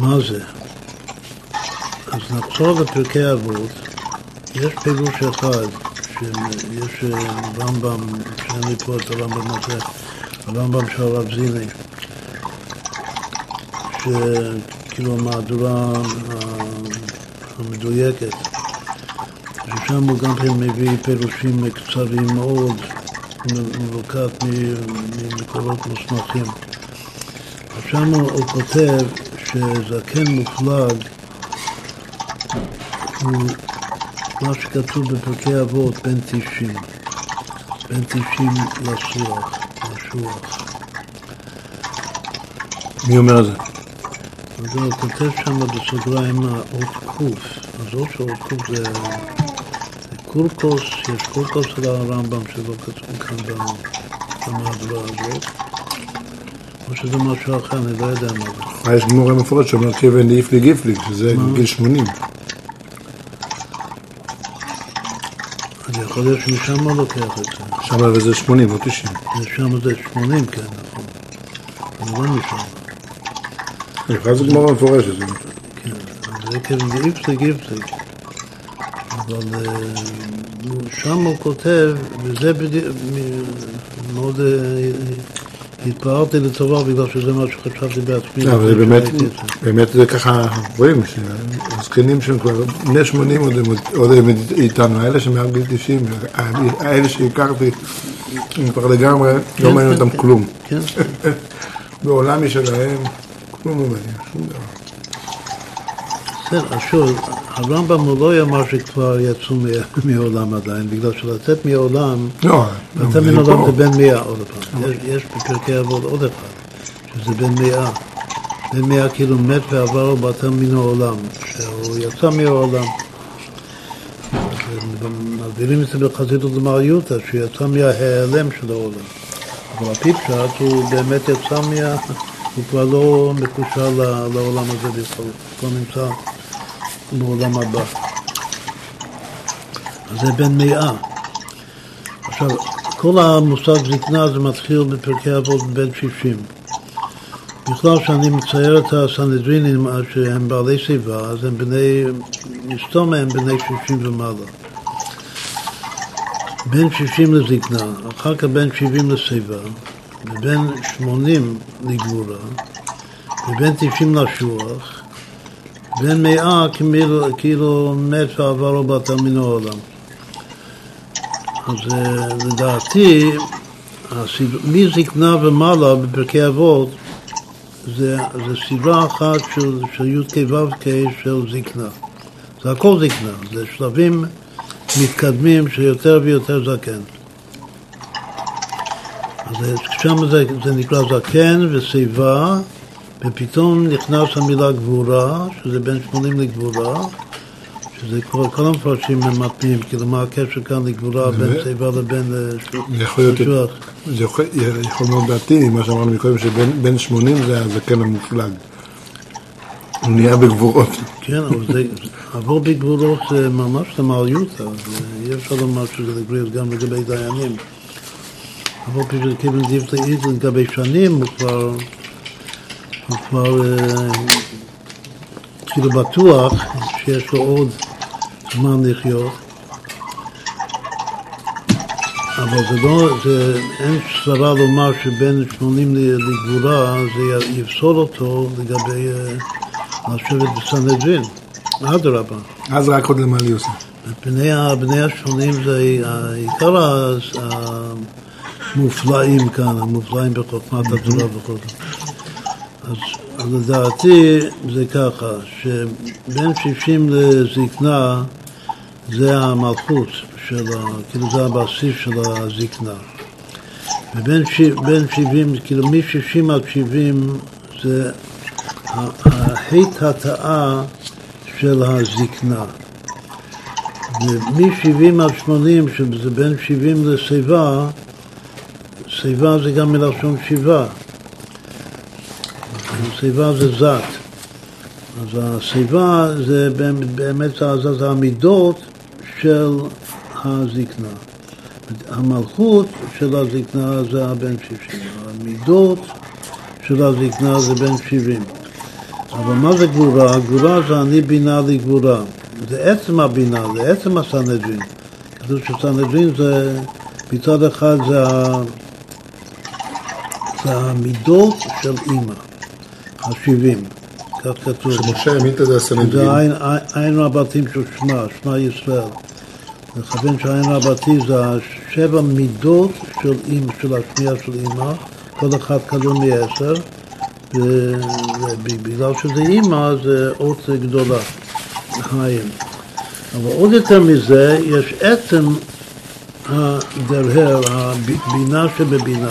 מה זה? אז נחזור לפרקי אבות. יש פירוש אחד, שיש רמב"ם, שאין לי פה את הרמב"ם הזה, הרמב"ם של הרב זיני, שכאילו המהדורה המדויקת, ששם הוא גם כן מביא פירושים קצרים מאוד, מלוקט ממקורות מוסמכים. שם הוא כותב שזקן מופלג הוא מה שכתוב בפרקי אבות, בין תשעים, בין תשעים לסוח, לשוח. מי אומר זה? אז הוא כותב שם בסוגריים האות קוף, אז אות של אות קוף זה קורקוס, יש קורקוס על הרמב"ם שלא כתוב כאן במהדורה הזאת, או שזה משהו אחר, אני לא יודע מה זה. אה, יש גמורה מפורט שאומר כיוון דאיפליג איפליג, שזה גיל 80. אז יכול להיות שמשם הוא לוקח את זה. שם זה 80, לא 90. שם זה 80, כן, נכון. לא משם. בכלל זה גמורה מפורשת. כן, זה כיוון דאיפליג איפליג. אבל אה, שם הוא כותב, וזה בדיוק, מאוד אה, התפארתי לטובה בגלל שזה מה שחשבתי בעצמי. לא, אבל זה באמת, באמת זה ככה, רואים שהזקנים שהם כבר בני 80 עוד הם איתנו, האלה שמעל גיל 90, האלה שהכרתי, הם כבר לגמרי, לא מעניין אותם כלום. כן. בעולם משלהם, כלום לא מעניין, שום דבר. בסדר, אז שוב, הרמב"ם הוא לא יאמר שכבר יצאו מעולם עדיין, בגלל שלצאת מעולם, לא, לצאת מן עולם זה בן מאה עוד פעם. יש בפרקי אבות עוד אחד, שזה בן מאה, בן מאה כאילו מת ועבר בטל מן העולם, שהוא יצא מהעולם. מעבירים את זה בחסידות למריותא, שהוא יצא מההיעלם של העולם. אבל הפיפשט הוא באמת יצא מה... הוא כבר לא מקושר לעולם הזה בכלל, הוא כבר נמצא בעולם הבא. זה בן מאה. עכשיו, כל המושג זקנה זה מתחיל בפרקי אבות בן שישים. בכלל, כשאני מצייר את הסנהדרינים שהם בעלי שיבה, אז הם בני, מסתום הם בני שישים ומעלה. בין שישים לזקנה, אחר כך בין שבעים לשיבה, ובין שמונים לגבורה, ובין תשעים לשוח, בין מאה כאילו, מת ועבר לו בת מן העולם. אז אה, לדעתי, מזקנה ומעלה בפרקי אבות זה, זה סדרה אחת של, של י"ק ו"ק של זקנה. זה הכל זקנה, זה שלבים מתקדמים של יותר ויותר זקן. אז שם זה, זה נקרא זקן ושיבה, ופתאום נכנס המילה גבורה, שזה בין 80 לגבורה, שזה כל, כל המפרשים מטמיעים, כאילו מה הקשר כאן לגבורה בין שיבה לבין אה, יכול להיות, זה יכול, מאוד להתאים, מה שאמרנו מקודם, שבין 80 זה הזקן המופלג. הוא נהיה בגבורות. כן, אבל זה, עבור בגבולות זה ממש למעליותא, אי אפשר לומר שזה לגבולות גם לגבי דיינים. עבור פשוט כיוון דברי איז לגבי שנים, הוא כבר, הוא כבר אה, כאילו בטוח שיש לו עוד זמן לחיות. אבל זה לא, זה, אין סברה לומר שבין 80 לגבורה זה יפסול אותו לגבי uh, לשבת בסנהדרין, אדרבה. אז רק עוד למה לי עושה. בני השונים זה עיקר המופלאים כאן, המופלאים בחוכמת התורה וכל אז, לדעתי זה ככה, שבין 60 לזקנה זה המלכות, של ה... כאילו זה הבסיס של הזקנה. ובין ש... 70, כאילו מ-60 עד 70 זה החטא התאה של הזקנה. ומ-70 עד 80, שזה בין 70 לשיבה, שיבה זה גם מלשון שיבה. שיבה זה זת. אז השיבה זה באמת זה המידות של הזקנה. המלכות של הזקנה זה הבן 60, המידות של הזקנה זה בן 70. אבל מה זה גבורה? גבורה זה אני בינה לגבורה. זה עצם הבינה, זה עצם הסנהדרין. כתוב שסנהדרין זה, מצד אחד זה, זה המידות של אימא, השבעים. כך כתוב. שמשה העמיד את זה הסנהדרין. זה עין רבתים של שמע, שמע ישראל. לכוון שעין רבתי זה השבע מידות של אימא, של השמיעה של אימא, כל אחד כלוא מעשר, ובגלל שזה אימא זה אות גדולה, חיים. אבל עוד יותר מזה, יש עצם הדרהר, הבינה שבבינה.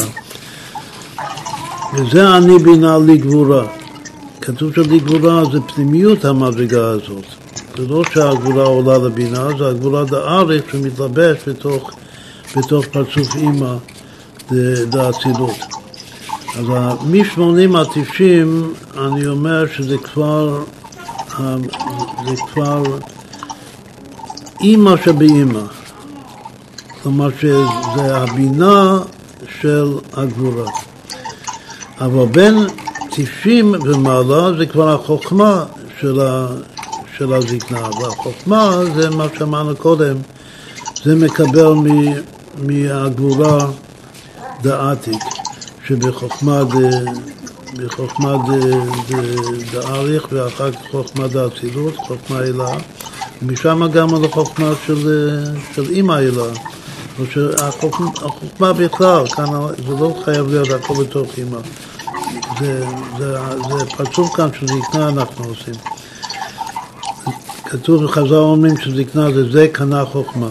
וזה אני בינה לגבורה. כתוב שלגבורה זה פנימיות המדרגה הזאת. זה לא שהגבולה עולה לבינה, זה הגבולה דאריך שמתלבש בתוך, בתוך פרצוף אימא דאצילות. אז מ-80 עד 90 אני אומר שזה כבר, זה כבר אימא שבאימא. כלומר שזה הבינה של הגבורה. אבל בין 90 ומעלה זה כבר החוכמה של, ה, של הזקנה, והחוכמה זה מה שאמרנו קודם, זה מקבל מהגבורה דעתיק, שבחוכמה ד... בחוכמה דאריך ואחר כך חוכמה דאצילות, חוכמה אלה, ומשם גם לחוכמה של, של אימא אלה. החוכמה בכלל, כאן זה לא חייב להיות הכל בתוך אימא. זה, זה, זה פרצוף כאן של זקנה אנחנו עושים. כתוב בחז"ל אומרים שזקנה זה זה קנה חוכמה.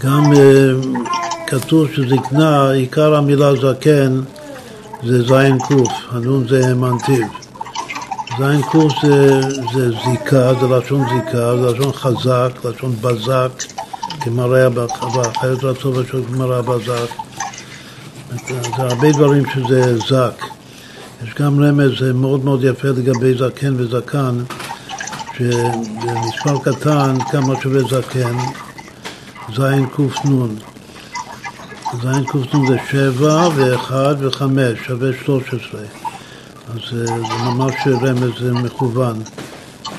גם uh, כתוב שזקנה, עיקר המילה זקן זה זין קוף, הנון זה מנתיב. זין קוף זה, זה זיקה, זה לשון זיקה, זה לשון חזק, לשון בזק, כמראה בחיות רצו ושל כמראה בזק. זה הרבה דברים שזה זק. יש גם רמז מאוד מאוד יפה לגבי זקן וזקן, שבמספר קטן כמה שווה זקן, זין קנ. זין קנ זה שבע ואחד וחמש, שווה שלוש עשרה. אז זה ממש רמז מכוון,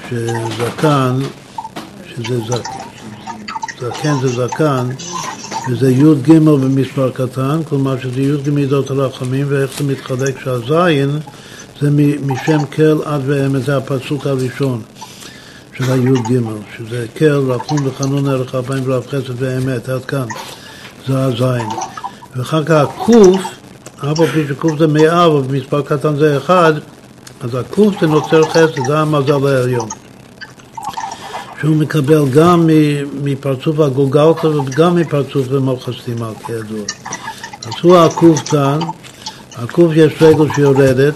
שזקן, שזה זק, זקן זה זקן, וזה י"ג במספר קטן, כלומר שזה י"ג מידות הרחמים, ואיך זה מתחלק שהזין זה משם קל עד ואמת, זה הפסוק הראשון של הי"ג, שזה קל, רחום וחנון ערך אלפיים ורב חסד ואמת, עד כאן, זה הזין. ואחר כך הקוף, אף על פי שקוף זה מאה ובמספר קטן זה אחד, אז הקוף זה נוצר חסד, זה המזל העליון. שהוא מקבל גם מפרצוף הגולגלתא וגם מפרצוף במוח הסתימה, כידוע. אז הוא הקוף כאן, הקוף יש רגל שיורדת,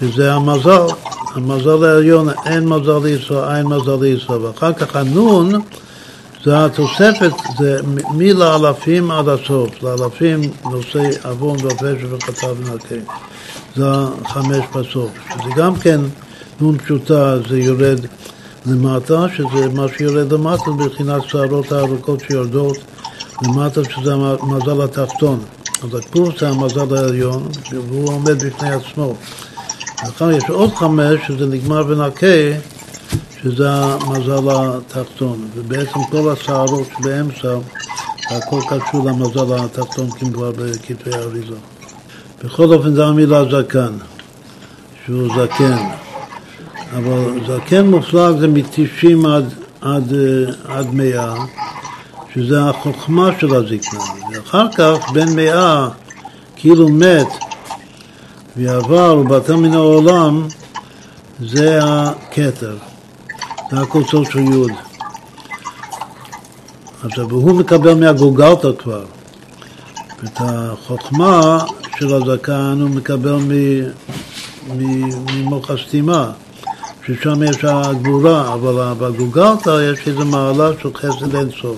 שזה המזל, המזל העליון, אין מזל לישראל, אין מזל לישראל, ואחר כך הנון זה התוספת, זה מלאלפים עד הסוף, לאלפים נושאי עוון ופשע וחטא ונקה, זה חמש בסוף, שזה גם כן נון פשוטה, זה יורד למטה, שזה מה שיורד למטה, מבחינת שערות הארוכות שיורדות למטה, שזה המזל התחתון. אז הקורס זה המזל העליון, והוא עומד בפני עצמו. ואחר יש עוד חמש, שזה נגמר בנקה, שזה המזל התחתון. ובעצם כל השערות שבאמצע, הכל קשור למזל התחתון כמובן בכתבי האריזה. בכל אופן זה המילה זקן, שהוא זקן. אבל זקן מופלג זה מ-90 עד, עד, עד 100, שזה החוכמה של הזקנה. ואחר כך, בין 100, כאילו מת ועבר ובטל מן העולם, זה הכתר, זה הקוצות של יוד. אז והוא מקבל מהגוגלתא כבר. את החוכמה של הזקן הוא מקבל ממוח הסתימה. ששם יש הגבורה, אבל בגוגלתא יש איזו מעלה של חסד אינסוף.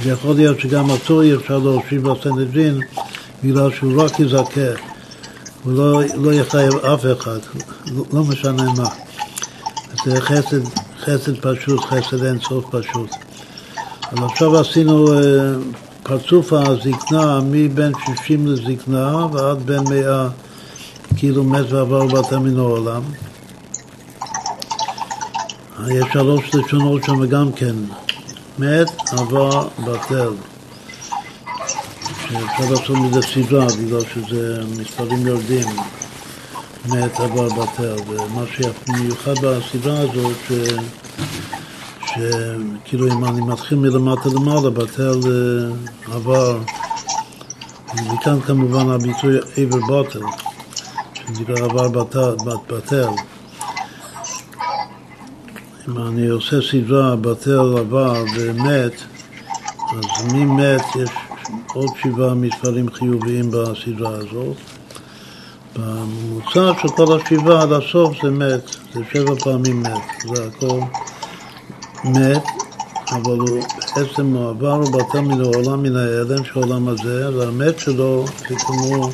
אז יכול להיות שגם אותו אי אפשר להושיב בסנדרין בגלל שהוא רק יזכה, הוא לא, לא יחייב אף אחד, לא, לא משנה מה. זה חסד, חסד פשוט, חסד אינסוף פשוט. אז עכשיו עשינו uh, פרצוף הזקנה מבין 60 לזקנה ועד בין 100 כאילו מת ועבר ובאת מן העולם. יש שלוש לשונות שם גם כן, מת, עבר, בטל. שאפשר לעשות מזה סדרה, בגלל שזה מספרים יורדים, מת, עבר, בטל. ומה שמיוחד בסדרה הזאת, ש... שכאילו אם אני מתחיל מלמטה למעלה, בטל אה, עבר, וכאן כמובן הביטוי עבר בטל, שנקרא עבר בטל. אם אני עושה סדרה בטל עבר ומת, אז ממת יש עוד שבעה מספרים חיוביים בסדרה הזאת. בממוצע של כל השבעה עד הסוף זה מת, זה שבע פעמים מת, זה הכל מת, אבל הוא עצם הוא עבר ובטל מן העולם מן העלם של העולם הזה, אז המת שלו זה כמו,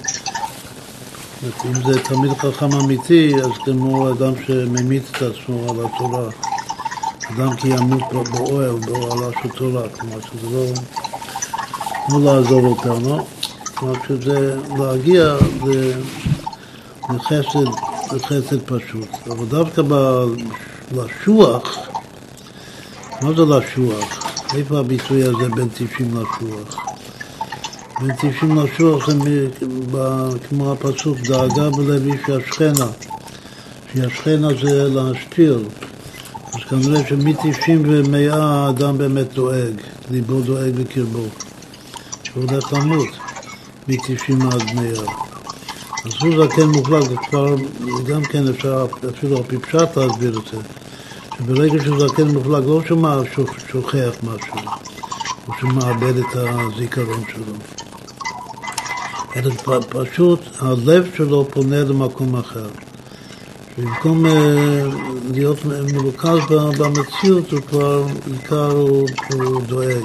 אם זה תמיד חכם אמיתי, אז כמו אדם שממית את עצמו על התורה. אדם כי ימות באוהל, באוהלה של תורה, כלומר שזה לא, לא לעזוב אותנו, כלומר שזה להגיע לחסד, לחסד פשוט. אבל דווקא לשוח, מה זה לשוח? איפה הביטוי הזה בין 90 לשוח? בין 90 לשוח זה כמו הפסוק דאגה בלב איש השכנה, שהשכנה זה להשפיל. כנראה שמ-90 ו-100 האדם באמת דואג, ליבו דואג בקרבו. שהוא הולך למות מ-90 עד 100. אז הוא זקן מוחלט, כבר גם כן אפשר אפילו על פי פשט להסביר את זה. שברגע שהוא זקן מוחלט לא שומע שוכח משהו, הוא שמאבד את הזיכרון שלו. אלא פשוט הלב שלו פונה למקום אחר. במקום אה, להיות מרוכז במציאות, הוא כבר, עיקר הוא, דואג.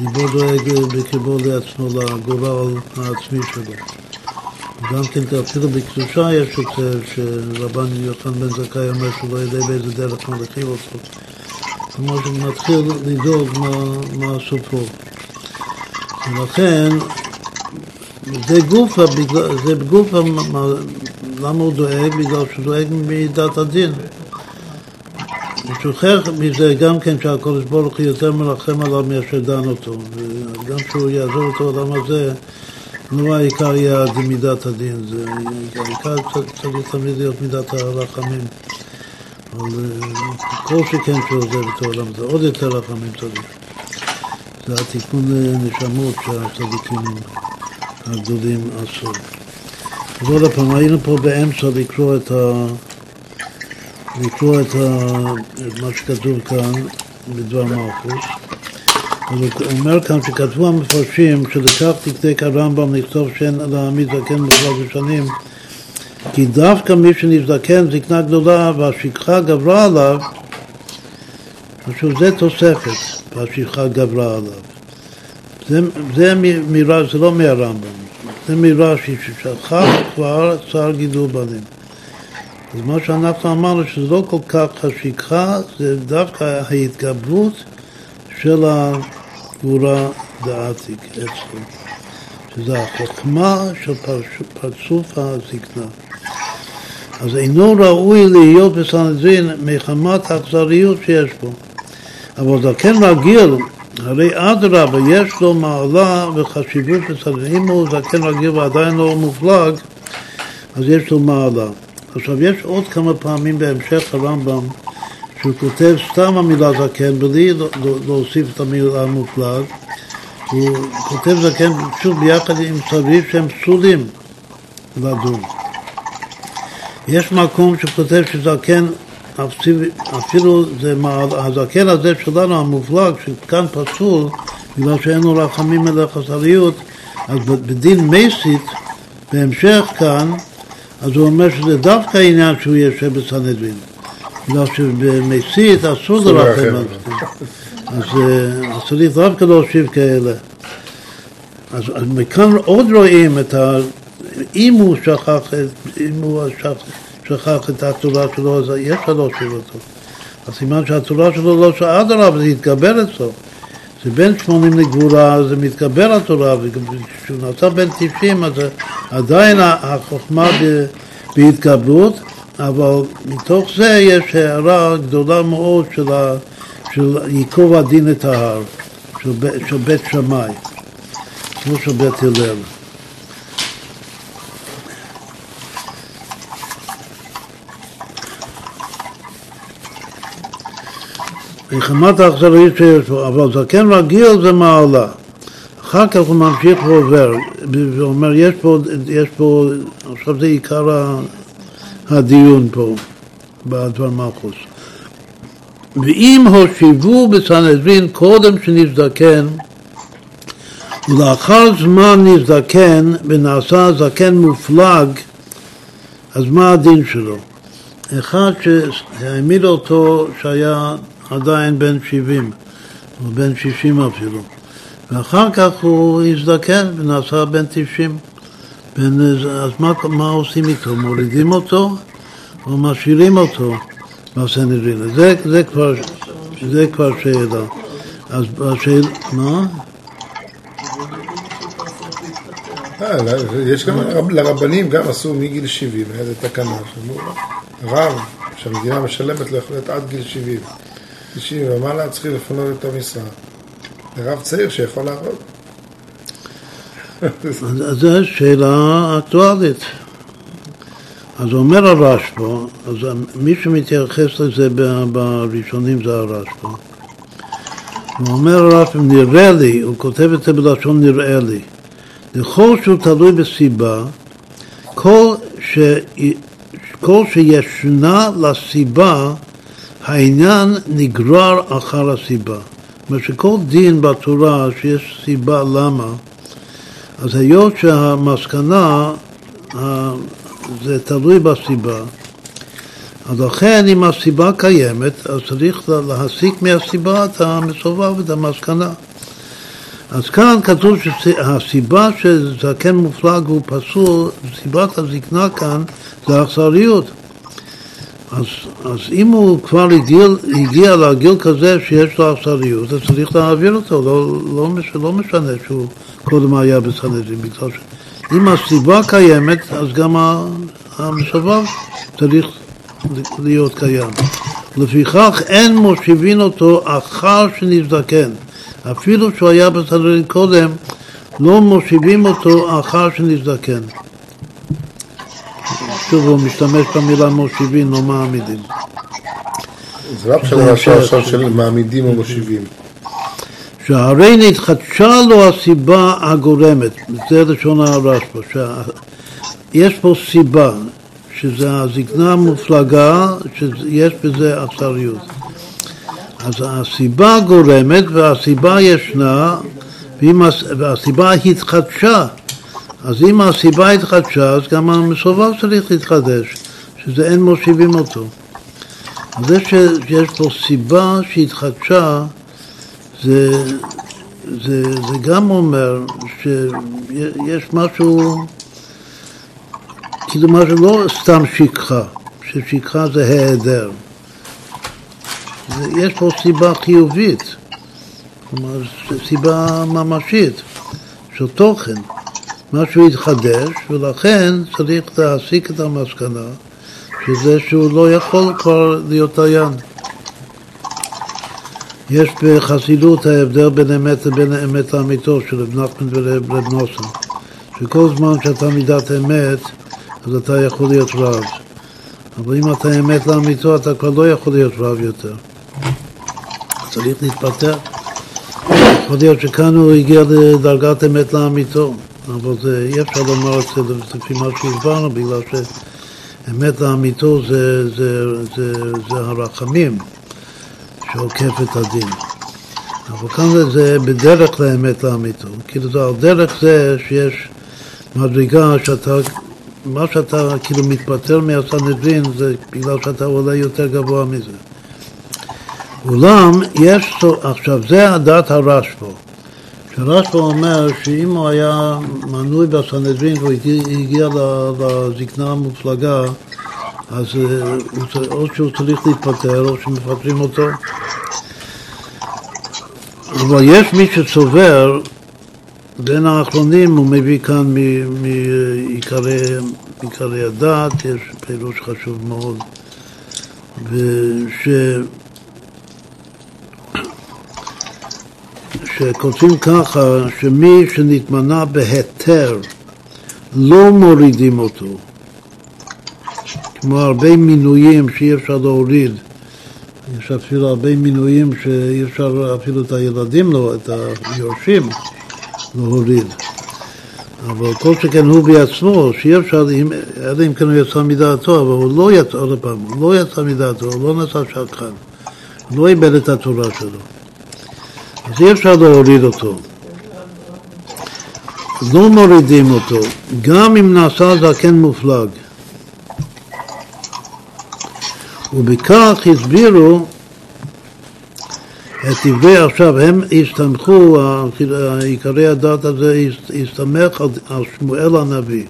ליבו דואג אה, בקרבו לעצמו, לגורל העצמי שלו. גם כן אפילו בקדושה יש את זה שרבן יוחנן בן זכאי אומר שהוא לא יודע באיזה דרך מלכים אותו. כלומר שהוא מתחיל לדאוג מה, מה סופו. ולכן זה בגלל- זה מה- למה הוא דואג? בגלל שהוא דואג ממידת הדין. הוא שוכח מזה גם כן שהקדוש ברוך הוא יותר מרחם עליו מאשר דן אותו. וגם כשהוא יעזור את העולם הזה, לא העיקר יהיה מידת הדין, זה העיקר צריך תמיד להיות מידת הרחמים. אבל אה, כל שכן שעוזב את העולם הזה, עוד יותר רחמים צריך. זה התיקון אה, נשמות שהצדיקים הגדולים עשו. אז עוד פעם, היינו פה באמצע לקרוא את, ה... לקרוא את, ה... את מה שכתוב כאן בדבר מלכוס. אז הוא אומר כאן שכתבו המפרשים שלכך תקדק הרמב"ם לכתוב שאין זקן מוחלט בשנים כי דווקא מי שנזדקן זקנה גדולה והשכחה גברה עליו עכשיו זה תוספת והשכחה גברה עליו זה, זה מ- מרש, זה לא מהרמב"ם זה מרש"י ששכח כבר צער גידול בנים אז מה שאנחנו אמרנו שזה לא כל כך השכחה זה דווקא ההתגברות של הגבורה דעתיק אצלו, שזה החוכמה של פרצוף הזקנה. אז אינו ראוי להיות בסנהדרין מחמת האכזריות שיש בו. אבל זקן רגיל, הרי אדרבה, יש לו מעלה וחשיבות בסנהדרין. אם הוא זקן רגיל ועדיין לא מופלג, אז יש לו מעלה. עכשיו, יש עוד כמה פעמים בהמשך הרמב"ם שהוא כותב סתם המילה זקן בלי לה- להוסיף את המילה מופלג. הוא כותב זקן שוב ביחד עם סביב שהם פסולים לדון. יש מקום שכותב שזקן אפילו, זה הזקן הזה שלנו המופלג שכאן פסול בגלל שאין לו רחמים אלא חסריות אז בדין מסית בהמשך כאן אז הוא אומר שזה דווקא העניין שהוא יושב בסנהדרין. בגלל שבמסית אסור לרחם על זה. אז אה, צריך דווקא להושיב כאלה. אז, אז מכאן עוד רואים את ה... אם הוא שכח, אם הוא שכח, שכח את התורה שלו, אז יש לו להושיב אותו. אז סימן שהתורה שלו לא שאדרבה, זה יתגבר אצלו. זה בין 80 לגבורה, זה מתגבר התורה, וכשהוא נעשה בין 90, אז עדיין החוכמה בהתגברות, אבל מתוך זה יש הערה גדולה מאוד של, ייקוב הדין את ההר, של, של בית שמאי, כמו של בית הלל. מחמת האכזריות שיש בו, אבל זקן רגיל זה מעלה. אחר כך הוא ממשיך ועובר, ואומר, יש פה, יש פה, עכשיו זה עיקר הדיון פה, בדבר מלכוס. ואם הושיבו בסנהדרין קודם שנזדקן, ולאחר זמן נזדקן ונעשה זקן מופלג, אז מה הדין שלו? אחד שהעמיד אותו שהיה עדיין בן 70, או בן 60 אפילו, ואחר כך הוא הזדקן ונעשה בן 90. בן, אז מה, מה עושים איתו? מורידים אותו או משאירים אותו בסנהדרין? זה, זה, כבר, זה כבר שאלה. אז השאלה, מה? אה, יש גם לרב- לרבנים, גם עשו מגיל 70, היה איזה תקנה, רב שהמדינה משלמת לו יכול להיות עד גיל 70. גיל 70 ומעלה צריכים לפנות את המשרה. זה רב צעיר שיכול לעבוד. אז זו שאלה אקטואלית. אז אומר הרש פה, אז מי שמתייחס לזה בראשונים זה הרש פה. הוא אומר הרש, נראה לי, הוא כותב את זה בלשון נראה לי. לכל שהוא תלוי בסיבה, כל, ש... כל שישנה לסיבה, העניין נגרר אחר הסיבה. זאת שכל דין בתורה שיש סיבה למה, אז היות שהמסקנה זה תלוי בסיבה, אז לכן אם הסיבה קיימת, אז צריך להסיק מהסיבה את המסובב ואת המסקנה. אז כאן כתוב שהסיבה שזקן מופלג הוא פסול, סיבת הזקנה כאן זה אכזריות. אז, אז אם הוא כבר הגיע, הגיע לגיל כזה שיש לו אכזריות, אז צריך להעביר אותו, לא, לא, לא משנה שהוא קודם היה בסנהדרין, בגלל שאם הסיבה קיימת, אז גם המסובב צריך להיות קיים. לפיכך אין מושיבין אותו אחר שנזדקן. אפילו שהוא היה בסנהדרין קודם, לא מושיבים אותו אחר שנזדקן. שוב, הוא משתמש במילה מושיבים, לא מעמידים. זה לא פשוט עכשיו של מעמידים או מושיבים. שהרי נתחדשה לו הסיבה הגורמת, זה לשון הרשב"א, שיש פה סיבה, שזה הזקנה המופלגה, שיש בזה אכזריות. אז הסיבה גורמת והסיבה ישנה, והסיבה התחדשה. אז אם הסיבה התחדשה, אז גם המסובב צריך להתחדש, שזה אין מושיבים אותו. זה שיש פה סיבה שהתחדשה, זה, זה, זה גם אומר שיש משהו, כאילו משהו לא סתם שכחה, ששכחה זה היעדר. יש פה סיבה חיובית, כלומר סיבה ממשית של תוכן. משהו התחדש, ולכן צריך להסיק את המסקנה שזה שהוא לא יכול כבר להיות דיין. יש בחסידות ההבדל בין אמת לבין האמת לאמיתו של רב נחמן ורב נוסן, שכל זמן שאתה מידת אמת, אז אתה יכול להיות רב. אבל אם אתה אמת לאמיתו, אתה כבר לא יכול להיות רב יותר. צריך להתפתח. יכול להיות שכאן הוא הגיע לדרגת אמת לאמיתו. אבל זה, אי אפשר לומר את זה לפי מה שהסברנו, בגלל שאמת לאמיתו זה, זה, זה, זה הרחמים שעוקף את הדין. אבל כאן זה בדרך לאמת לאמיתו. כאילו זה על דרך זה שיש מדרגה שאתה, מה שאתה כאילו מתפטר מהסנהדרין זה בגלל שאתה עולה יותר גבוה מזה. אולם יש, עכשיו זה הדת הרשב"א. שרשב"א אומר שאם הוא היה מנוי בסנהדרין והוא הגיע לזקנה המופלגה, אז אה, או שהוא צריך להתפטר או שמפטרים אותו. אבל יש מי שסובר, בין האחרונים הוא מביא כאן מעיקרי הדת, יש פירוש חשוב מאוד, וש... שכותבים ככה, שמי שנתמנה בהיתר לא מורידים אותו. כמו הרבה מינויים שאי אפשר להוריד. יש אפילו הרבה מינויים שאי אפשר אפילו את הילדים, לא, את היורשים להוריד. אבל כל שכן הוא בעצמו, שאי אפשר, אלא אם כן הוא יצא מדעתו, אבל הוא לא יצא, עוד פעם, הוא לא יצא מדעתו, הוא לא נשא שקרן, הוא לא איבד את התורה שלו. אז אי אפשר להוריד אותו. לא מורידים אותו, גם אם נעשה זקן מופלג. ובכך הסבירו את דברי עכשיו, הם הסתמכו, עיקרי הדת הזה הסתמך על, על שמואל הנביא,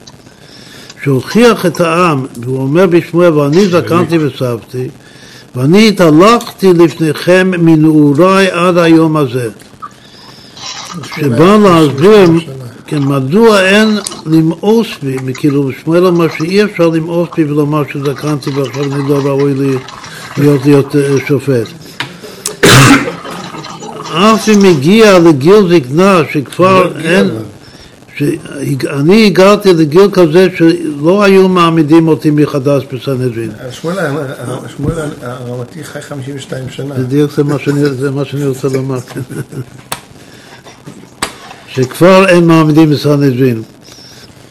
שהוכיח את העם, והוא אומר בשמואל, ואני זקנתי וסבתי, ואני התהלכתי לפניכם מנעוריי עד היום הזה. שבא להסביר, כן, מדוע אין למאוס בי, כאילו שמואל אמר שאי אפשר למאוס בי ולומר שזקנתי ועכשיו אני לא ראוי לי להיות, להיות אה, שופט. אף אם הגיע לגיל זקנה שכבר אין... שאני הגעתי לגיל כזה שלא היו מעמידים אותי מחדש בסנהדרין. שמואל הרמתי חי 52 שנה. בדיוק זה מה שאני רוצה לומר. שכבר אין מעמידים בסנהדרין.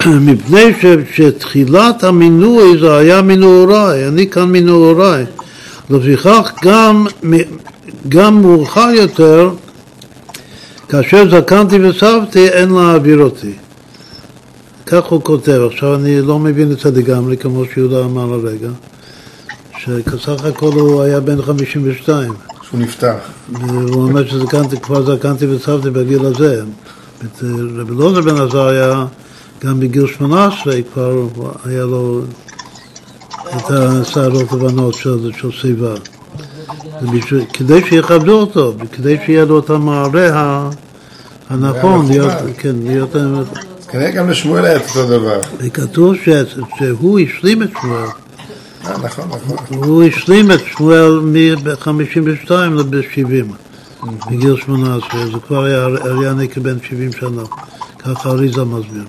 מפני שתחילת המינוי זה היה מנעוריי, אני כאן מנעוריי. לפיכך גם, גם מאוחר יותר כאשר זקנתי וסבתי, אין להעביר אותי. כך הוא כותב, עכשיו אני לא מבין את זה לגמרי, כמו שיהודה אמר הרגע, שכסך הכל הוא היה בן 52. שהוא נפטר. והוא אומר שזקנתי, כבר זקנתי וסבתי בגיל הזה. אה, רבי אלעזר בן עזריה, גם בגיל 18 כבר היה לו את השערות לבנות של, של שיבה. כדי שיכבדו אותו, וכדי שיהיה לו את המערה הנכון, מכובד. להיות, כן, להיות, כנראה גם לשמואל היה את אותו דבר. וכתוב ש- שהוא השלים את שמואל, אה, נכון, נכון. הוא השלים את שמואל מ-52 ל-70, בגיל 18, זה כבר היה אריאני כבן 70 שנה, ככה אריזה מסביר.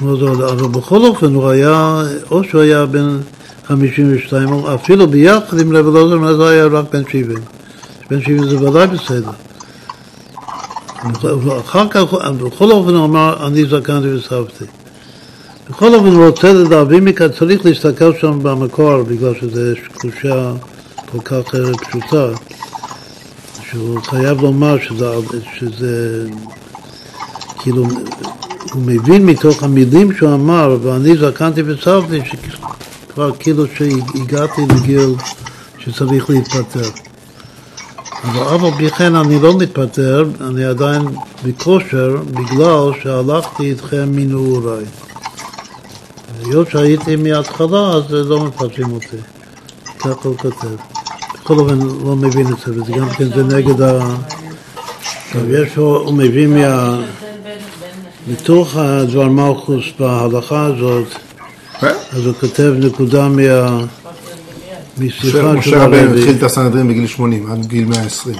זה, אבל בכל אופן הוא היה, או שהוא היה בן 52, או אפילו ביחד עם רב אלעזר, אז היה רק בן 70. בן 70 זה ודאי בסדר. ואחר כך, בכל אופן הוא אמר, אני זקנתי וסבתי. בכל אופן הוא רוצה לדעתי מכאן, צריך להסתכל שם במקור, בגלל שזו קושה כל כך פשוטה, שהוא חייב לומר שזה, שזה כאילו, הוא מבין מתוך המילים שהוא אמר, ואני זקנתי וסבתי, שכבר כאילו שהגעתי לגיל שצריך להתפטר. אבל אף על פי כן אני לא מתפטר, אני עדיין בכושר, בגלל שהלכתי איתכם מנעוריי. היות שהייתי מההתחלה, אז לא מפטרים אותי. ככה הוא כותב. בכל אופן, לא מבין את זה, וזה גם כן זה נגד ה... טוב, יש פה, הוא מביא מה... מתוך הדבר מלכוס בהלכה הזאת, אה? אז הוא כותב נקודה מה... משה רבנו. התחיל את הסנהדרין בגיל 80, עד גיל 120.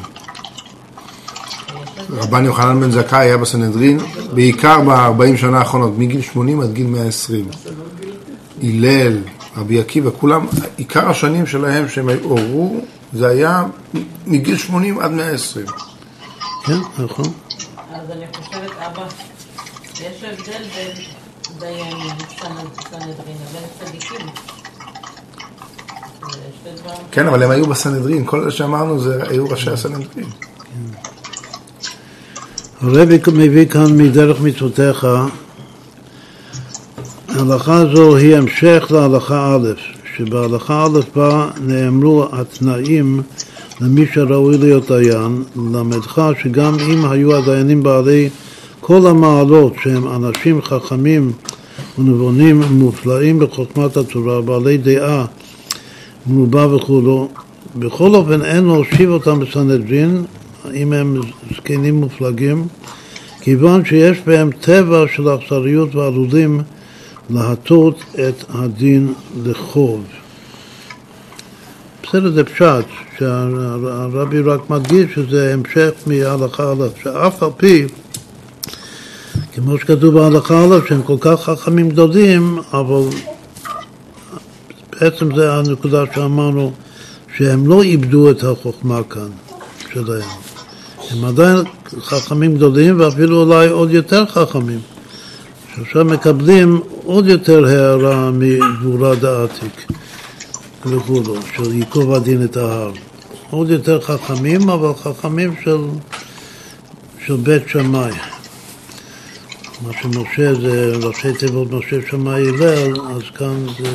רבן יוחנן בן זכאי היה בסנהדרין בעיקר ב-40 שנה האחרונות, מגיל 80 עד גיל 120. הלל, רבי עקיבא, כולם, עיקר השנים שלהם שהם הורו, זה היה מגיל 80 עד 120. כן, נכון. אז אני חושבת, אבא, יש הבדל בין סנהדרין, לבין צדיקים. כן, אבל הם היו בסנהדרין, כל אלה שאמרנו זה היו ראשי הסנהדרין. הרבי מביא כאן מדרך מצוותיך, ההלכה זו היא המשך להלכה א', שבהלכה א' בה נאמרו התנאים למי שראוי להיות דיין, ללמדך שגם אם היו הדיינים בעלי כל המעלות שהם אנשים חכמים ונבונים מופלאים בחוכמת התורה, בעלי דעה מרובה וכולו, בכל אופן אין להושיב אותם בסנהדרין אם הם זקנים מופלגים, כיוון שיש בהם טבע של אכזריות ועלולים להטות את הדין לחוב. בסדר, זה פשט, שהרבי רק מדגיש שזה המשך מהלכה א', שאף על פי, כמו שכתוב בהלכה א', שהם כל כך חכמים גדולים, אבל בעצם זה הנקודה שאמרנו, שהם לא איבדו את החוכמה כאן שלהם. הם עדיין חכמים גדולים ואפילו אולי עוד יותר חכמים. שעכשיו מקבלים עוד יותר הערה מגבורה דעתיק וכולו, של ייקוב הדין את ההר. עוד יותר חכמים, אבל חכמים של, של בית שמאי. מה שמשה זה ראשי תיבות משה שמאי הלל, אז כאן זה,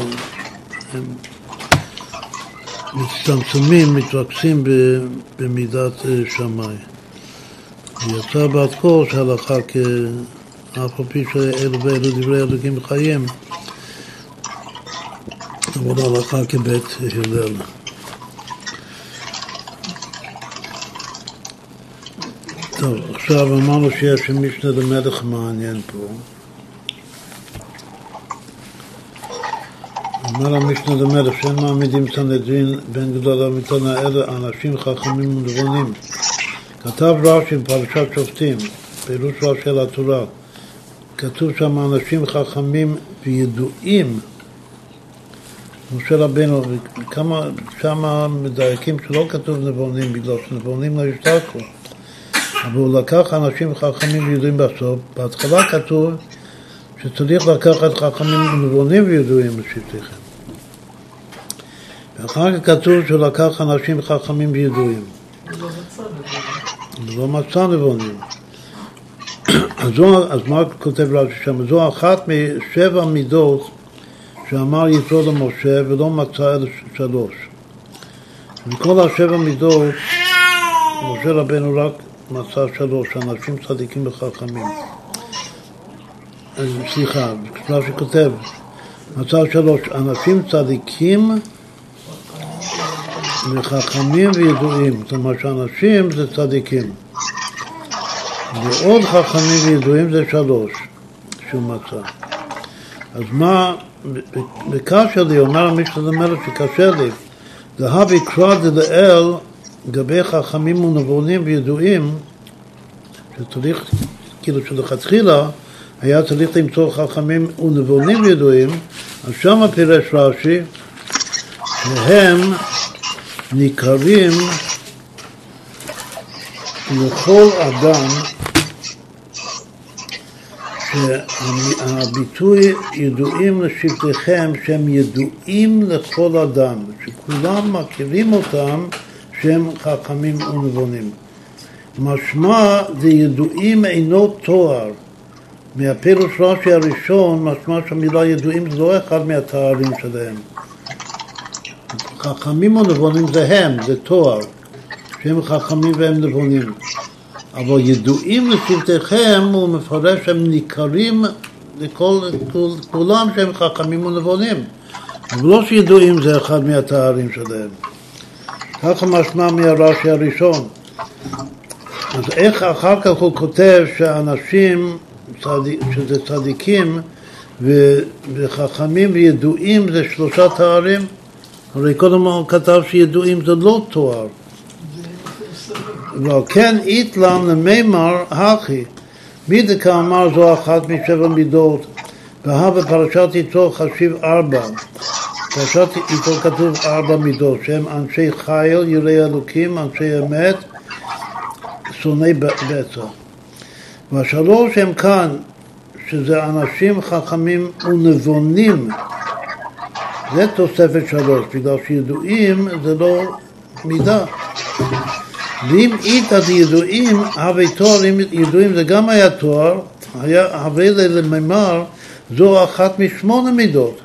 הם מצטמצמים, מתרכזים במידת אה, שמאי. יצא בת קול שהלכה כאף על פי שאלו ואלו דברי אלוקים חיים, אבל הלכה כבית הלל. טוב, עכשיו אמרנו שיש משנה למלך מעניין פה. אומר המשנה למלך שאין מעמידים סנהדרין בין גדול המתנה אלא אנשים חכמים ונבונים. כתב רש"י בפרשת שופטים, פירוש רש"י על התורה, כתוב שם אנשים חכמים וידועים. משה רבנו, כמה שמה מדייקים שלא כתוב נבונים, בגלל שנבונים לא ישתכחו. אבל הוא לקח אנשים חכמים וידועים בסוף. בהתחלה כתוב שצריך לקחת חכמים נבונים וידועים בשבטיכם. ואחר כך כתוב שהוא לקח אנשים חכמים וידועים. לא מצא נבונים. אז, מה כותב רש"י שם? זו אחת משבע מידות שאמר יתרו למשה ולא מצא אלא שלוש. מכל השבע מידות, משה רבנו רק מצא שלוש, אנשים צדיקים וחכמים. סליחה, רש"י כותב, מצא שלוש, אנשים צדיקים וחכמים וידועים. זאת אומרת שאנשים זה צדיקים. ועוד חכמים וידועים זה שלוש שהוא מצא. אז מה, בקשה לי, אומר המשנה למלך שקשה לי, להבי קרא דלאל לגבי חכמים ונבונים וידועים, שצריך, כאילו שלכתחילה היה צריך למצוא חכמים ונבונים וידועים, אז שמה פירש רש"י שהם ניכרים לכל אדם שהביטוי ידועים לשבטיכם שהם ידועים לכל אדם, שכולם מכירים אותם שהם חכמים ונבונים. משמע זה ידועים אינו תואר. מהפירוש רש"י הראשון, משמע שהמילה ידועים זה לא אחד מהתארים שלהם. חכמים ונבונים זה הם, זה תואר, שהם חכמים והם נבונים. אבל ידועים לשבטיכם, הוא מפרש שהם ניכרים לכל, כולם שהם חכמים ונבונים. לא שידועים זה אחד מהתארים שלהם. ככה משמע מהרש"י הראשון. אז איך אחר כך הוא כותב שאנשים, שזה צדיקים וחכמים וידועים זה שלושה תארים? הרי קודם הוא כתב שידועים זה לא תואר. ועל כן איתלם למימר הכי. מי כאמר זו אחת משבע מידות, והא בפרשת יתרו חשיב ארבע. בפרשת יתרו כתוב ארבע מידות, שהם אנשי חיל, יראי אלוקים, אנשי אמת, שונאי בצע. והשלוש הם כאן, שזה אנשים חכמים ונבונים, זה תוספת שלוש, בגלל שידועים זה לא מידה. ואם איתא דידועים, הווי תואר, אם ידועים זה גם היה תואר, היה הווי למימר, זו אחת משמונה מידות.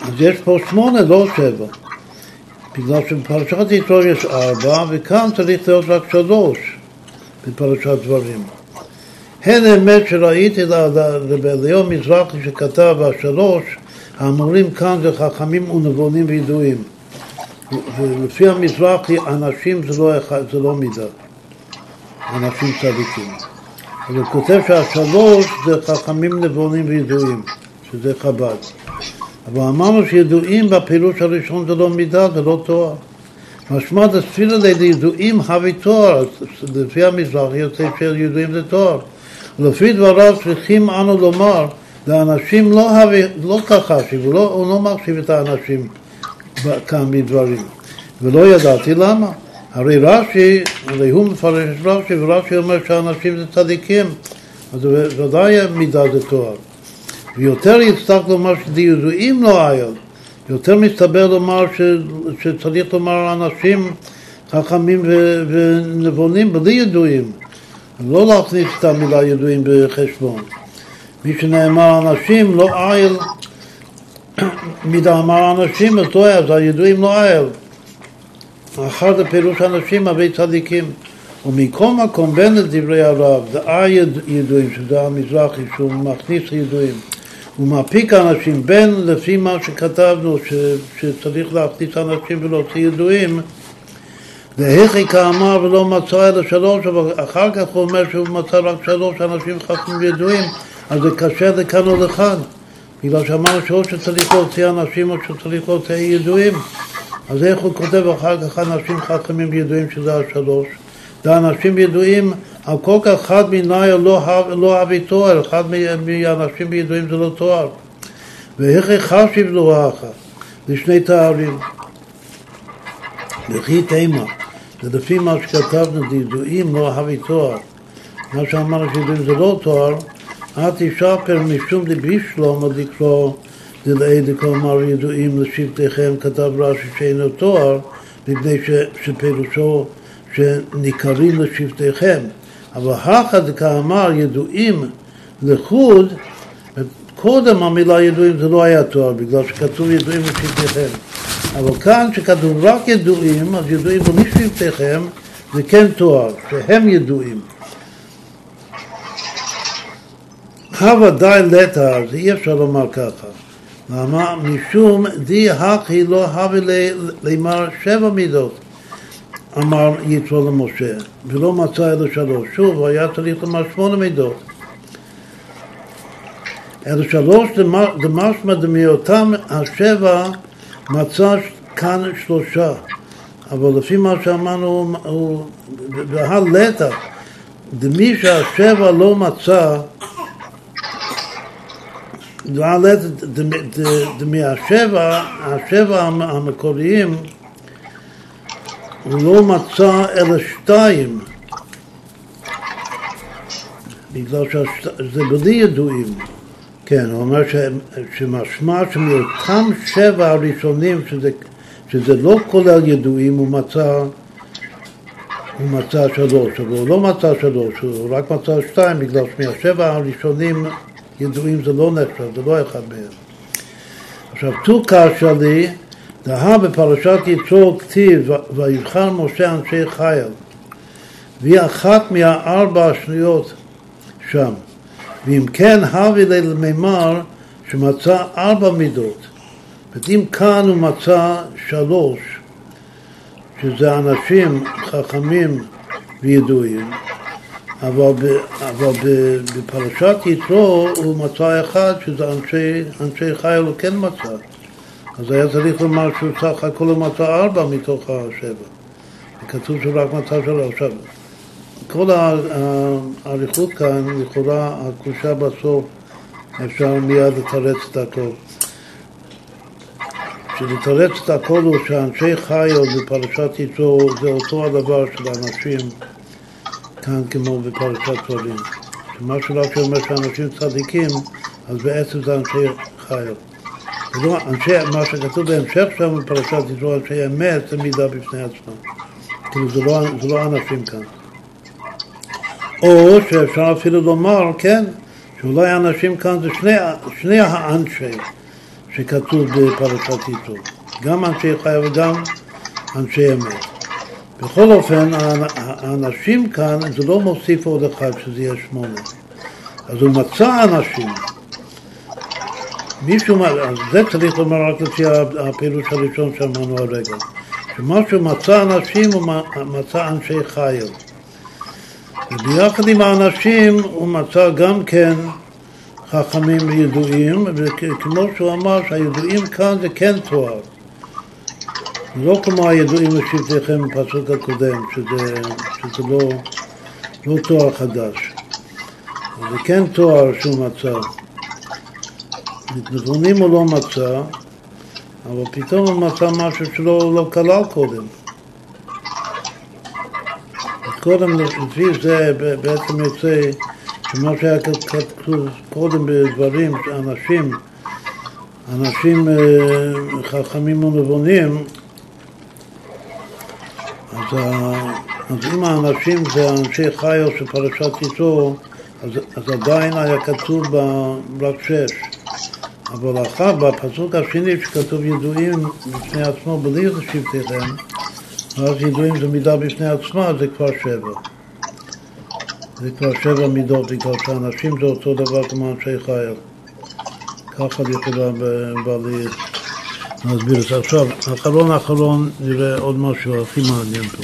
אז יש פה שמונה, לא שבע. בגלל שבפרשת יתרו יש ארבע, וכאן צריך להיות רק שלוש בפרשת דברים. הן אמת שראיתי לבעליון מזרחי שכתב השלוש, האמורים כאן זה חכמים ונבונים וידועים. ולפי המזרחי, אנשים זה לא, זה לא מידה, אנשים צדיקים. אז הוא כותב שהשלוש זה חכמים נבונים וידועים, שזה חב"ד. אבל אמרנו שידועים בפילוש הראשון זה לא מידה, זה לא תואר. משמע דספילה לידועים הווי תואר, לפי המזרחי יוצא שידועים זה תואר. לפי דבריו צריכים אנו לומר, לאנשים לא, הווי, לא ככה, הוא לא, הוא לא מחשיב את האנשים. כאן בדברים. ולא ידעתי למה. הרי רש"י, הרי הוא מפרש את רש"י, ורש"י אומר שאנשים זה צדיקים, אז ודאי מידה זה תואר. ויותר יצטרך לומר שדיודועים לא אייל, יותר מסתבר לומר ש, שצריך לומר אנשים חכמים ו, ונבונים בלי ידועים, לא להכניס את המילה ידועים בחשבון. מי שנאמר אנשים לא אייל מדאמר אנשים, אז לא אז הידועים לא היה. אחר הפירוש אנשים הרי צדיקים. ומכל מקום בין לדברי הרב, דעה ידועים, שזה המזרחי, שהוא מכניס ידועים. הוא מפיק אנשים בין לפי מה שכתבנו, ש, שצריך להכניס אנשים ולהוציא ידועים, והכי כאמר ולא מצא אלא שלוש, אבל אחר כך הוא אומר שהוא מצא רק שלוש אנשים חכמים וידועים, אז זה קשה לכאן או לכאן. בגלל שאמרנו שאו שצריך להוציא אנשים או שצריך להוציא ידועים. אז איך הוא כותב אחר כך אנשים חכמים וידועים שזה השלוש? זה אנשים ידועים, על כל כך אחד מניה לא, לא אבי תואר, אחד מהאנשים ידועים זה לא תואר. ואיך חשיב לו אחר, לשני תארים. וכי תימה, זה לפי מה שכתבנו, ידועים לא אבי תואר. מה שאמרנו שידועים זה לא תואר, את ישפר משום דבי שלמה דקרוא דלעי דקאמר ידועים לשבטיכם, כתב רש"י שאינו תואר, מפני שפירושו שניכרים לשבטיכם. אבל הכא דקאמר ידועים לחוד, קודם המילה ידועים זה לא היה תואר, בגלל שכתוב ידועים לשבטיכם. אבל כאן שכתוב רק ידועים, אז ידועים ולשבטיכם זה כן תואר, שהם ידועים. הווה די לטה, אז אי אפשר לומר ככה. למה? משום די הכי לא הווה למר שבע מידות, אמר יתרו למשה, ולא מצא אלא שלוש. שוב, היה צריך לומר שמונה מידות. אלא שלוש דמשמע דמיותם השבע מצא כאן שלושה. אבל לפי מה שאמרנו, הוא בהלטה, דמי שהשבע לא מצא ד' מהשבע, השבע המקוריים הוא לא מצא אלא שתיים בגלל שזה בלי ידועים כן, הוא אומר שמשמע שמאותם שבע הראשונים שזה, שזה לא כולל ידועים הוא מצא הוא מצא שלוש, אבל הוא לא מצא שלוש, הוא רק מצא שתיים בגלל שמהשבע הראשונים ידועים זה לא נחשב, זה לא אחד מהם. עכשיו, תוקה שלי, דהה בפרשת יצור כתיב, ויבחר משה אנשי חייל, והיא אחת מהארבע השניות שם. ואם כן, הבי למימר שמצא ארבע מידות. ואם כאן הוא מצא שלוש, שזה אנשים חכמים וידועים, אבל, ב, אבל ב, בפרשת יתרו הוא מצא אחד שזה אנשי, אנשי חייל הוא כן מצא. אז היה צריך לומר שהוא סך הכל מצא ארבע מתוך השבע. כתוב שהוא רק מצא שלוש. עכשיו, כל האריכות כאן, לכאורה הקושה בסוף, אפשר מיד לתרץ את הכל. שלתרץ את הכל הוא שאנשי חייל בפרשת יתרו זה אותו הדבר של אנשים כאן כמו בפרשת דברים. שמה שרק אומר שאנשים צדיקים, אז בעצם זה אנשי חייל. ולא אנשי, מה שכתוב בהמשך שם בפרשת יתרו, אנשי אמת, זה מידה בפני עצמם. כאילו זה לא, זה לא אנשים כאן. או שאפשר אפילו לומר, כן, שאולי האנשים כאן זה שני, שני האנשי שכתוב בפרשת יתרו. גם אנשי חייל וגם אנשי אמת. בכל אופן, האנשים כאן, זה לא מוסיף עוד אחד שזה יהיה שמונה. אז הוא מצא אנשים. מישהו, אז זה צריך לומר רק לפי הפירוש הראשון שאמרנו הרגע. שמה שהוא מצא אנשים, הוא מצא אנשי חיל. וביחד עם האנשים הוא מצא גם כן חכמים וידועים, וכמו שהוא אמר שהידועים כאן זה כן תואר. לא כמו הידועים לשבטיכם בפסוק הקודם, שזה, שזה לא, לא תואר חדש. זה כן תואר שהוא מצא. מתנגונים הוא לא מצא, אבל פתאום הוא מצא משהו שלא לא כלל קודם. קודם, לפי זה בעצם יוצא שמה שהיה כתוב קודם בדברים, אנשים, אנשים אה, חכמים ונבונים, אז, אז אם האנשים זה אנשי חיו של פרשת יצור, אז, אז עדיין היה כתוב ב, רק שש. אבל אחר, בפסוק השני שכתוב ידועים בפני עצמו בלי שבטיכם, אז ידועים זה מידה בפני עצמה, זה כבר שבע. זה כבר שבע מידות, בגלל שאנשים זה אותו דבר כמו אנשי חייל. ככה לכאורה בעלי נסביר את זה. עכשיו, אחרון אחרון נראה עוד משהו הכי מעניין פה.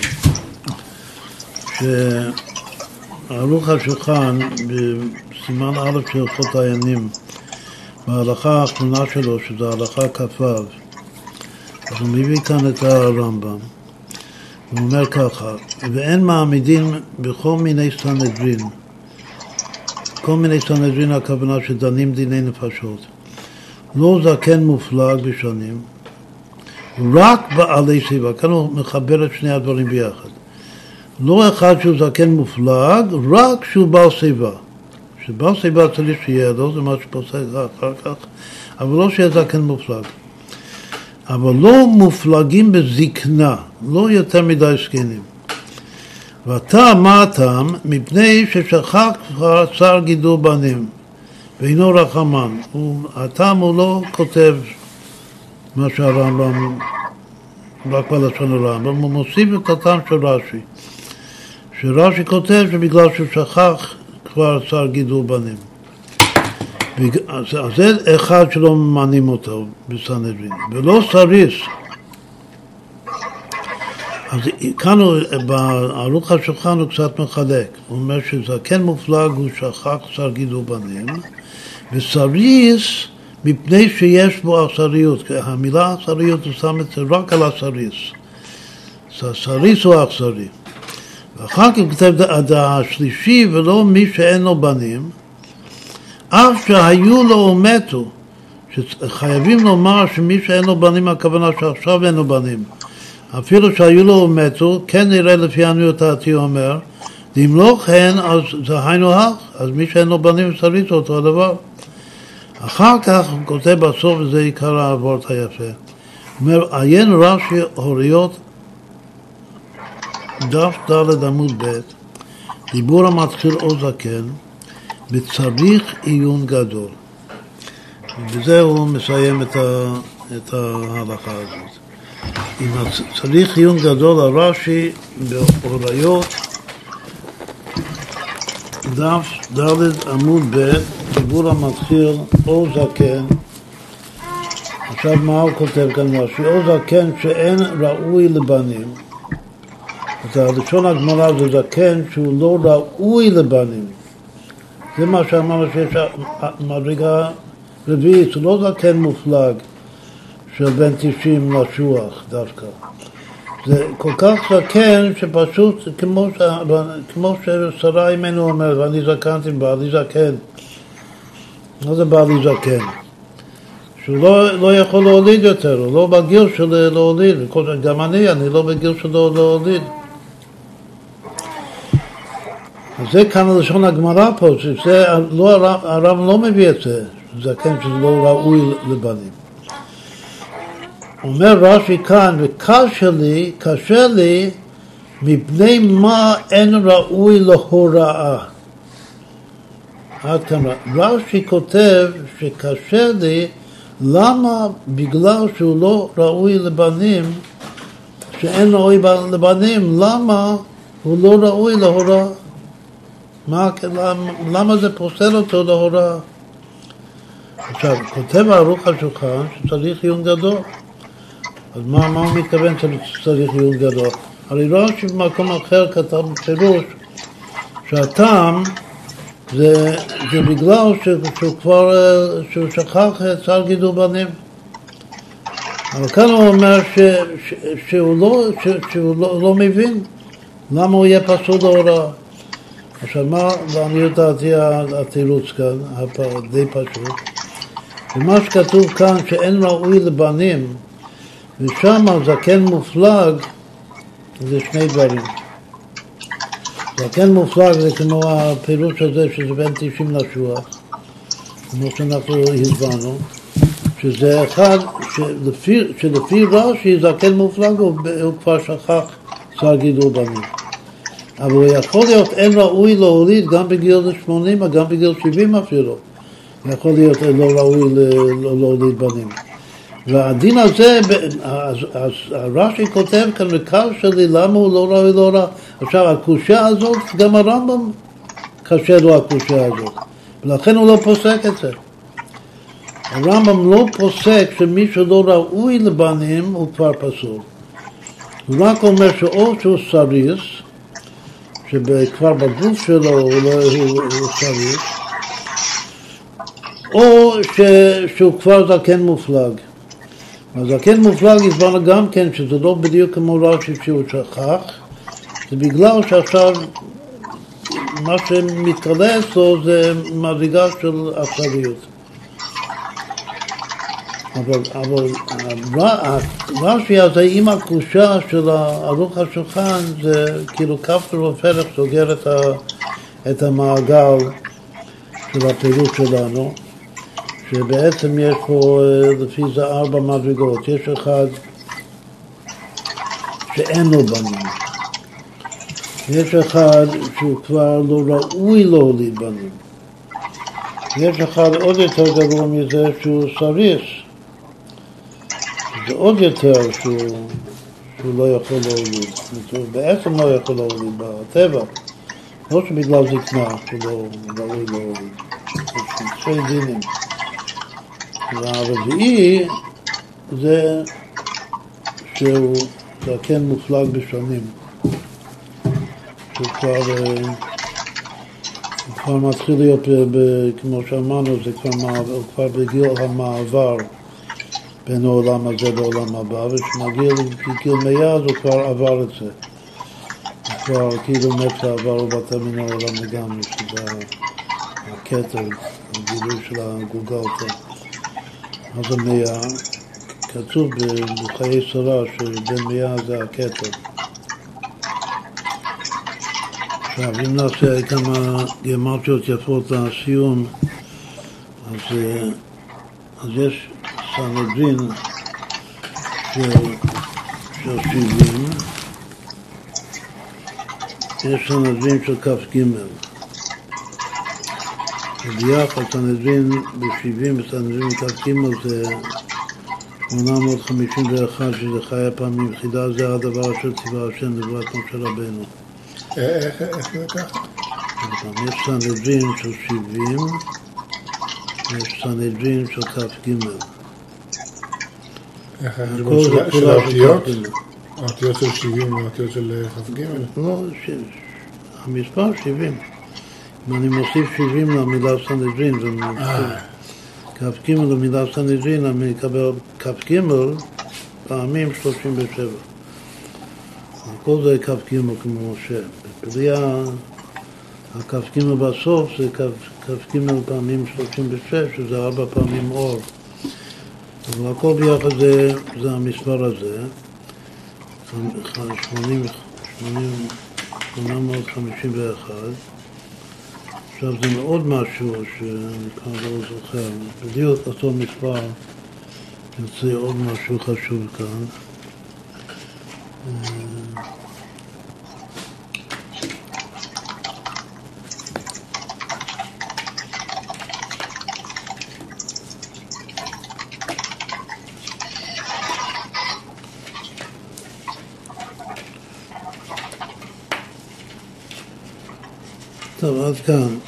שערוך השולחן בסימן א' של הלכות העיינים, בהלכה האחרונה שלו, שזה הלכה כ"ו, אז הוא מביא כאן את הרמב"ם. הוא אומר ככה, ואין מעמידים בכל מיני סנהדרין, כל מיני סנהדרין הכוונה שדנים דיני נפשות. לא זקן מופלג בשנים, רק בעלי סיבה. כאן הוא מחבר את שני הדברים ביחד. לא אחד שהוא זקן מופלג, רק שהוא בעל סיבה. שבעל סיבה צריך שיהיה לו, זה מה שפוסק אחר כך, אבל לא שיהיה זקן מופלג. אבל לא מופלגים בזקנה, לא יותר מדי זקנים. מה הטעם? מפני ששכח שר גידול בנים, ואינו רחמן. הטעם הוא לא כותב מה שהרמב"ם, רק בלשון הרמב"ם, הוא מוסיף את הטעם של רש"י. שרש"י כותב שבגלל שהוא שכח כבר שר גידול בנים. אז זה אחד שלא ממנים אותו בסנהדרין, ולא סריס. אז כאן בערוך השולחן הוא קצת מחלק, הוא אומר שזקן מופלג הוא שכח שר גידול בנים, וסריס מפני שיש בו אכזריות, המילה אכזריות הוא שם את זה רק על הסריס. סריס הוא אכזרי. ואחר כך הוא כותב את השלישי ולא מי שאין לו בנים, אף שהיו לו ומתו, שחייבים לומר שמי שאין לו בנים, הכוונה שעכשיו אין לו בנים. אפילו שהיו לו ומתו, כן נראה לפי עניות דעתי אומר, ואם לא כן, אז זה היינו הך, אז מי שאין לו בנים סריס אותו הדבר. אחר כך הוא כותב בסוף, וזה עיקר העבורת היפה, הוא אומר, עיין רש"י הוריות, דף ד' עמוד ב', דיבור המתחיל או זקן, וצריך עיון גדול. ובזה הוא מסיים את, ה, את ההלכה הזאת. אם צריך עיון גדול, הרש"י בהוריות, דף ד' עמוד ב', דיבור המתחיל או זקן, עכשיו מה הוא כותב כאן רש"י? או זקן שאין ראוי לבנים. אז הלשון הגמרא זה זקן שהוא לא ראוי לבנים. זה מה שאמרנו שיש מדרגה רביעית, זה לא זקן מופלג של בן 90 לשוח דווקא. זה כל כך זקן שפשוט, כמו. כמו ששרה אימנו אומרת, ואני זקנתי בעלי זקן. מה זה בעלי זקן? שהוא לא, לא יכול להוליד יותר, הוא לא בגיל של להוליד, גם אני, אני לא בגיל של להוליד. זה כאן לשון הגמרא פה, שזה לא, הרב לא מביא את זה, זקן שזה לא ראוי לבנים. אומר רש"י כאן, וקשה לי, קשה לי, מפני מה אין ראוי להוראה. עד כאן. רש"י כותב שקשה לי, למה בגלל שהוא לא ראוי לבנים, שאין ראוי לבנים, למה הוא לא ראוי להוראה? מה, למה, למה זה פוסל אותו להוראה? עכשיו, כותב ערוך השולחן שצריך עיון גדול. אז מה, מה הוא מתכוון שצריך עיון גדול? הרי לא שבמקום אחר כתב בפירוש שהטעם זה, זה בגלל שהוא כבר, שהוא שכח את שר גידול בנים. אבל כאן הוא אומר ש, ש, שהוא, לא, ש, שהוא לא, לא מבין למה הוא יהיה פסול להוראה. עכשיו מה, לעניות דעתי התירוץ כאן, די פשוט, ומה שכתוב כאן שאין ראוי לבנים ושם זקן מופלג זה שני דברים. זקן מופלג זה כמו הפירוש הזה שזה בין 90 לשוח, כמו שאנחנו הסברנו, שזה אחד, שלפי, שלפי רש"י זקן מופלג הוא, הוא כבר שכח שר גידול בנים. אבל יכול להיות אין ראוי להוליד גם בגיל 80 וגם בגיל 70 אפילו. יכול להיות לא ראוי להוליד בנים. והדין הזה, אז, אז רש"י כותב כאן בקר שלי למה הוא לא ראוי לא רע. עכשיו הקושייה הזאת, גם הרמב"ם קשה לו הקושייה הזאת, ולכן הוא לא פוסק את זה. הרמב"ם לא פוסק שמי שלא ראוי לבנים הוא כבר פסול. הוא רק אומר שאו שהוא סריס, שכבר בגוף שלו הוא, לא, הוא, סריס, או ש, שהוא כבר זקן מופלג. הזקן מופלג הסברנו גם כן שזה לא בדיוק כמו רש"י שהוא שכח, זה בגלל שעכשיו מה שמתגלה אצלו זה מדרגה של אכזריות. אבל, אבל הרש"י הזה עם הקושה של ערוך השולחן זה כאילו כפתור ופרח סוגר את, ה, את המעגל של הפירוש שלנו שבעצם יש פה, אה, לפי זה ארבע מדרגות. יש אחד שאין לו בנים, יש אחד שהוא כבר לא ראוי להוליד בנים. יש אחד עוד יותר גרוע מזה שהוא סריס. זה עוד יותר שהוא, שהוא לא יכול להוליד. הוא בעצם לא יכול להוליד בטבע. לא שבגלל זקנה שהוא לא ראוי להוליד. יש שני דינים. והרביעי זה שהוא זקן מופלג בשנים. שהוא כבר, אה, הוא כבר מתחיל להיות, ב, כמו שאמרנו, זה כבר, הוא כבר בגיל המעבר בין העולם הזה לעולם הבא, וכשמגיע לגיל מאה אז הוא כבר עבר את זה. הוא כבר כאילו מת ועבר ובטל מן העולם לגמרי, שזה הכתר, הגילוי של הגולגלתא. אז המאה, כתוב בחיי שרה שבין מאה זה הכתר. עכשיו, אם נעשה כמה גרמטיות יפות לסיום, אז, אה, אז יש סנהדרין של, של 70, יש סנהדרין של כ"ג. וביחד סנהדרין ב-70 וסנהדרין כ"ג זה 851, שזה חי הפעמים יחידה, זה הדבר אשר ציווה השם לברת משה רבנו. איך זה ככה? יש סנהדרין של 70, יש סנהדרין של כ"ג. איך זה של- האותיות? כ"ג. האותיות של 70 והאותיות של אה, כ"ג? לא, המספר 70. אם אני מוסיף 70 למילה סנהדרין ומוסיף אה, כ"ג למילה סנהדרין, אני אקבל כ"ג פעמים 37. הכל זה כ"ג כמו משה. בפליאה, הכ"ג בסוף זה כ"ג פעמים 36, שזה ארבע פעמים אור. אבל הכל ביחד זה, זה המספר הזה. 80, 80, 851. עכשיו זה מאוד משהו שאני כבר לא זוכר, בדיוק אותו מספר יוצא עוד משהו חשוב כאן. טוב, עד כאן.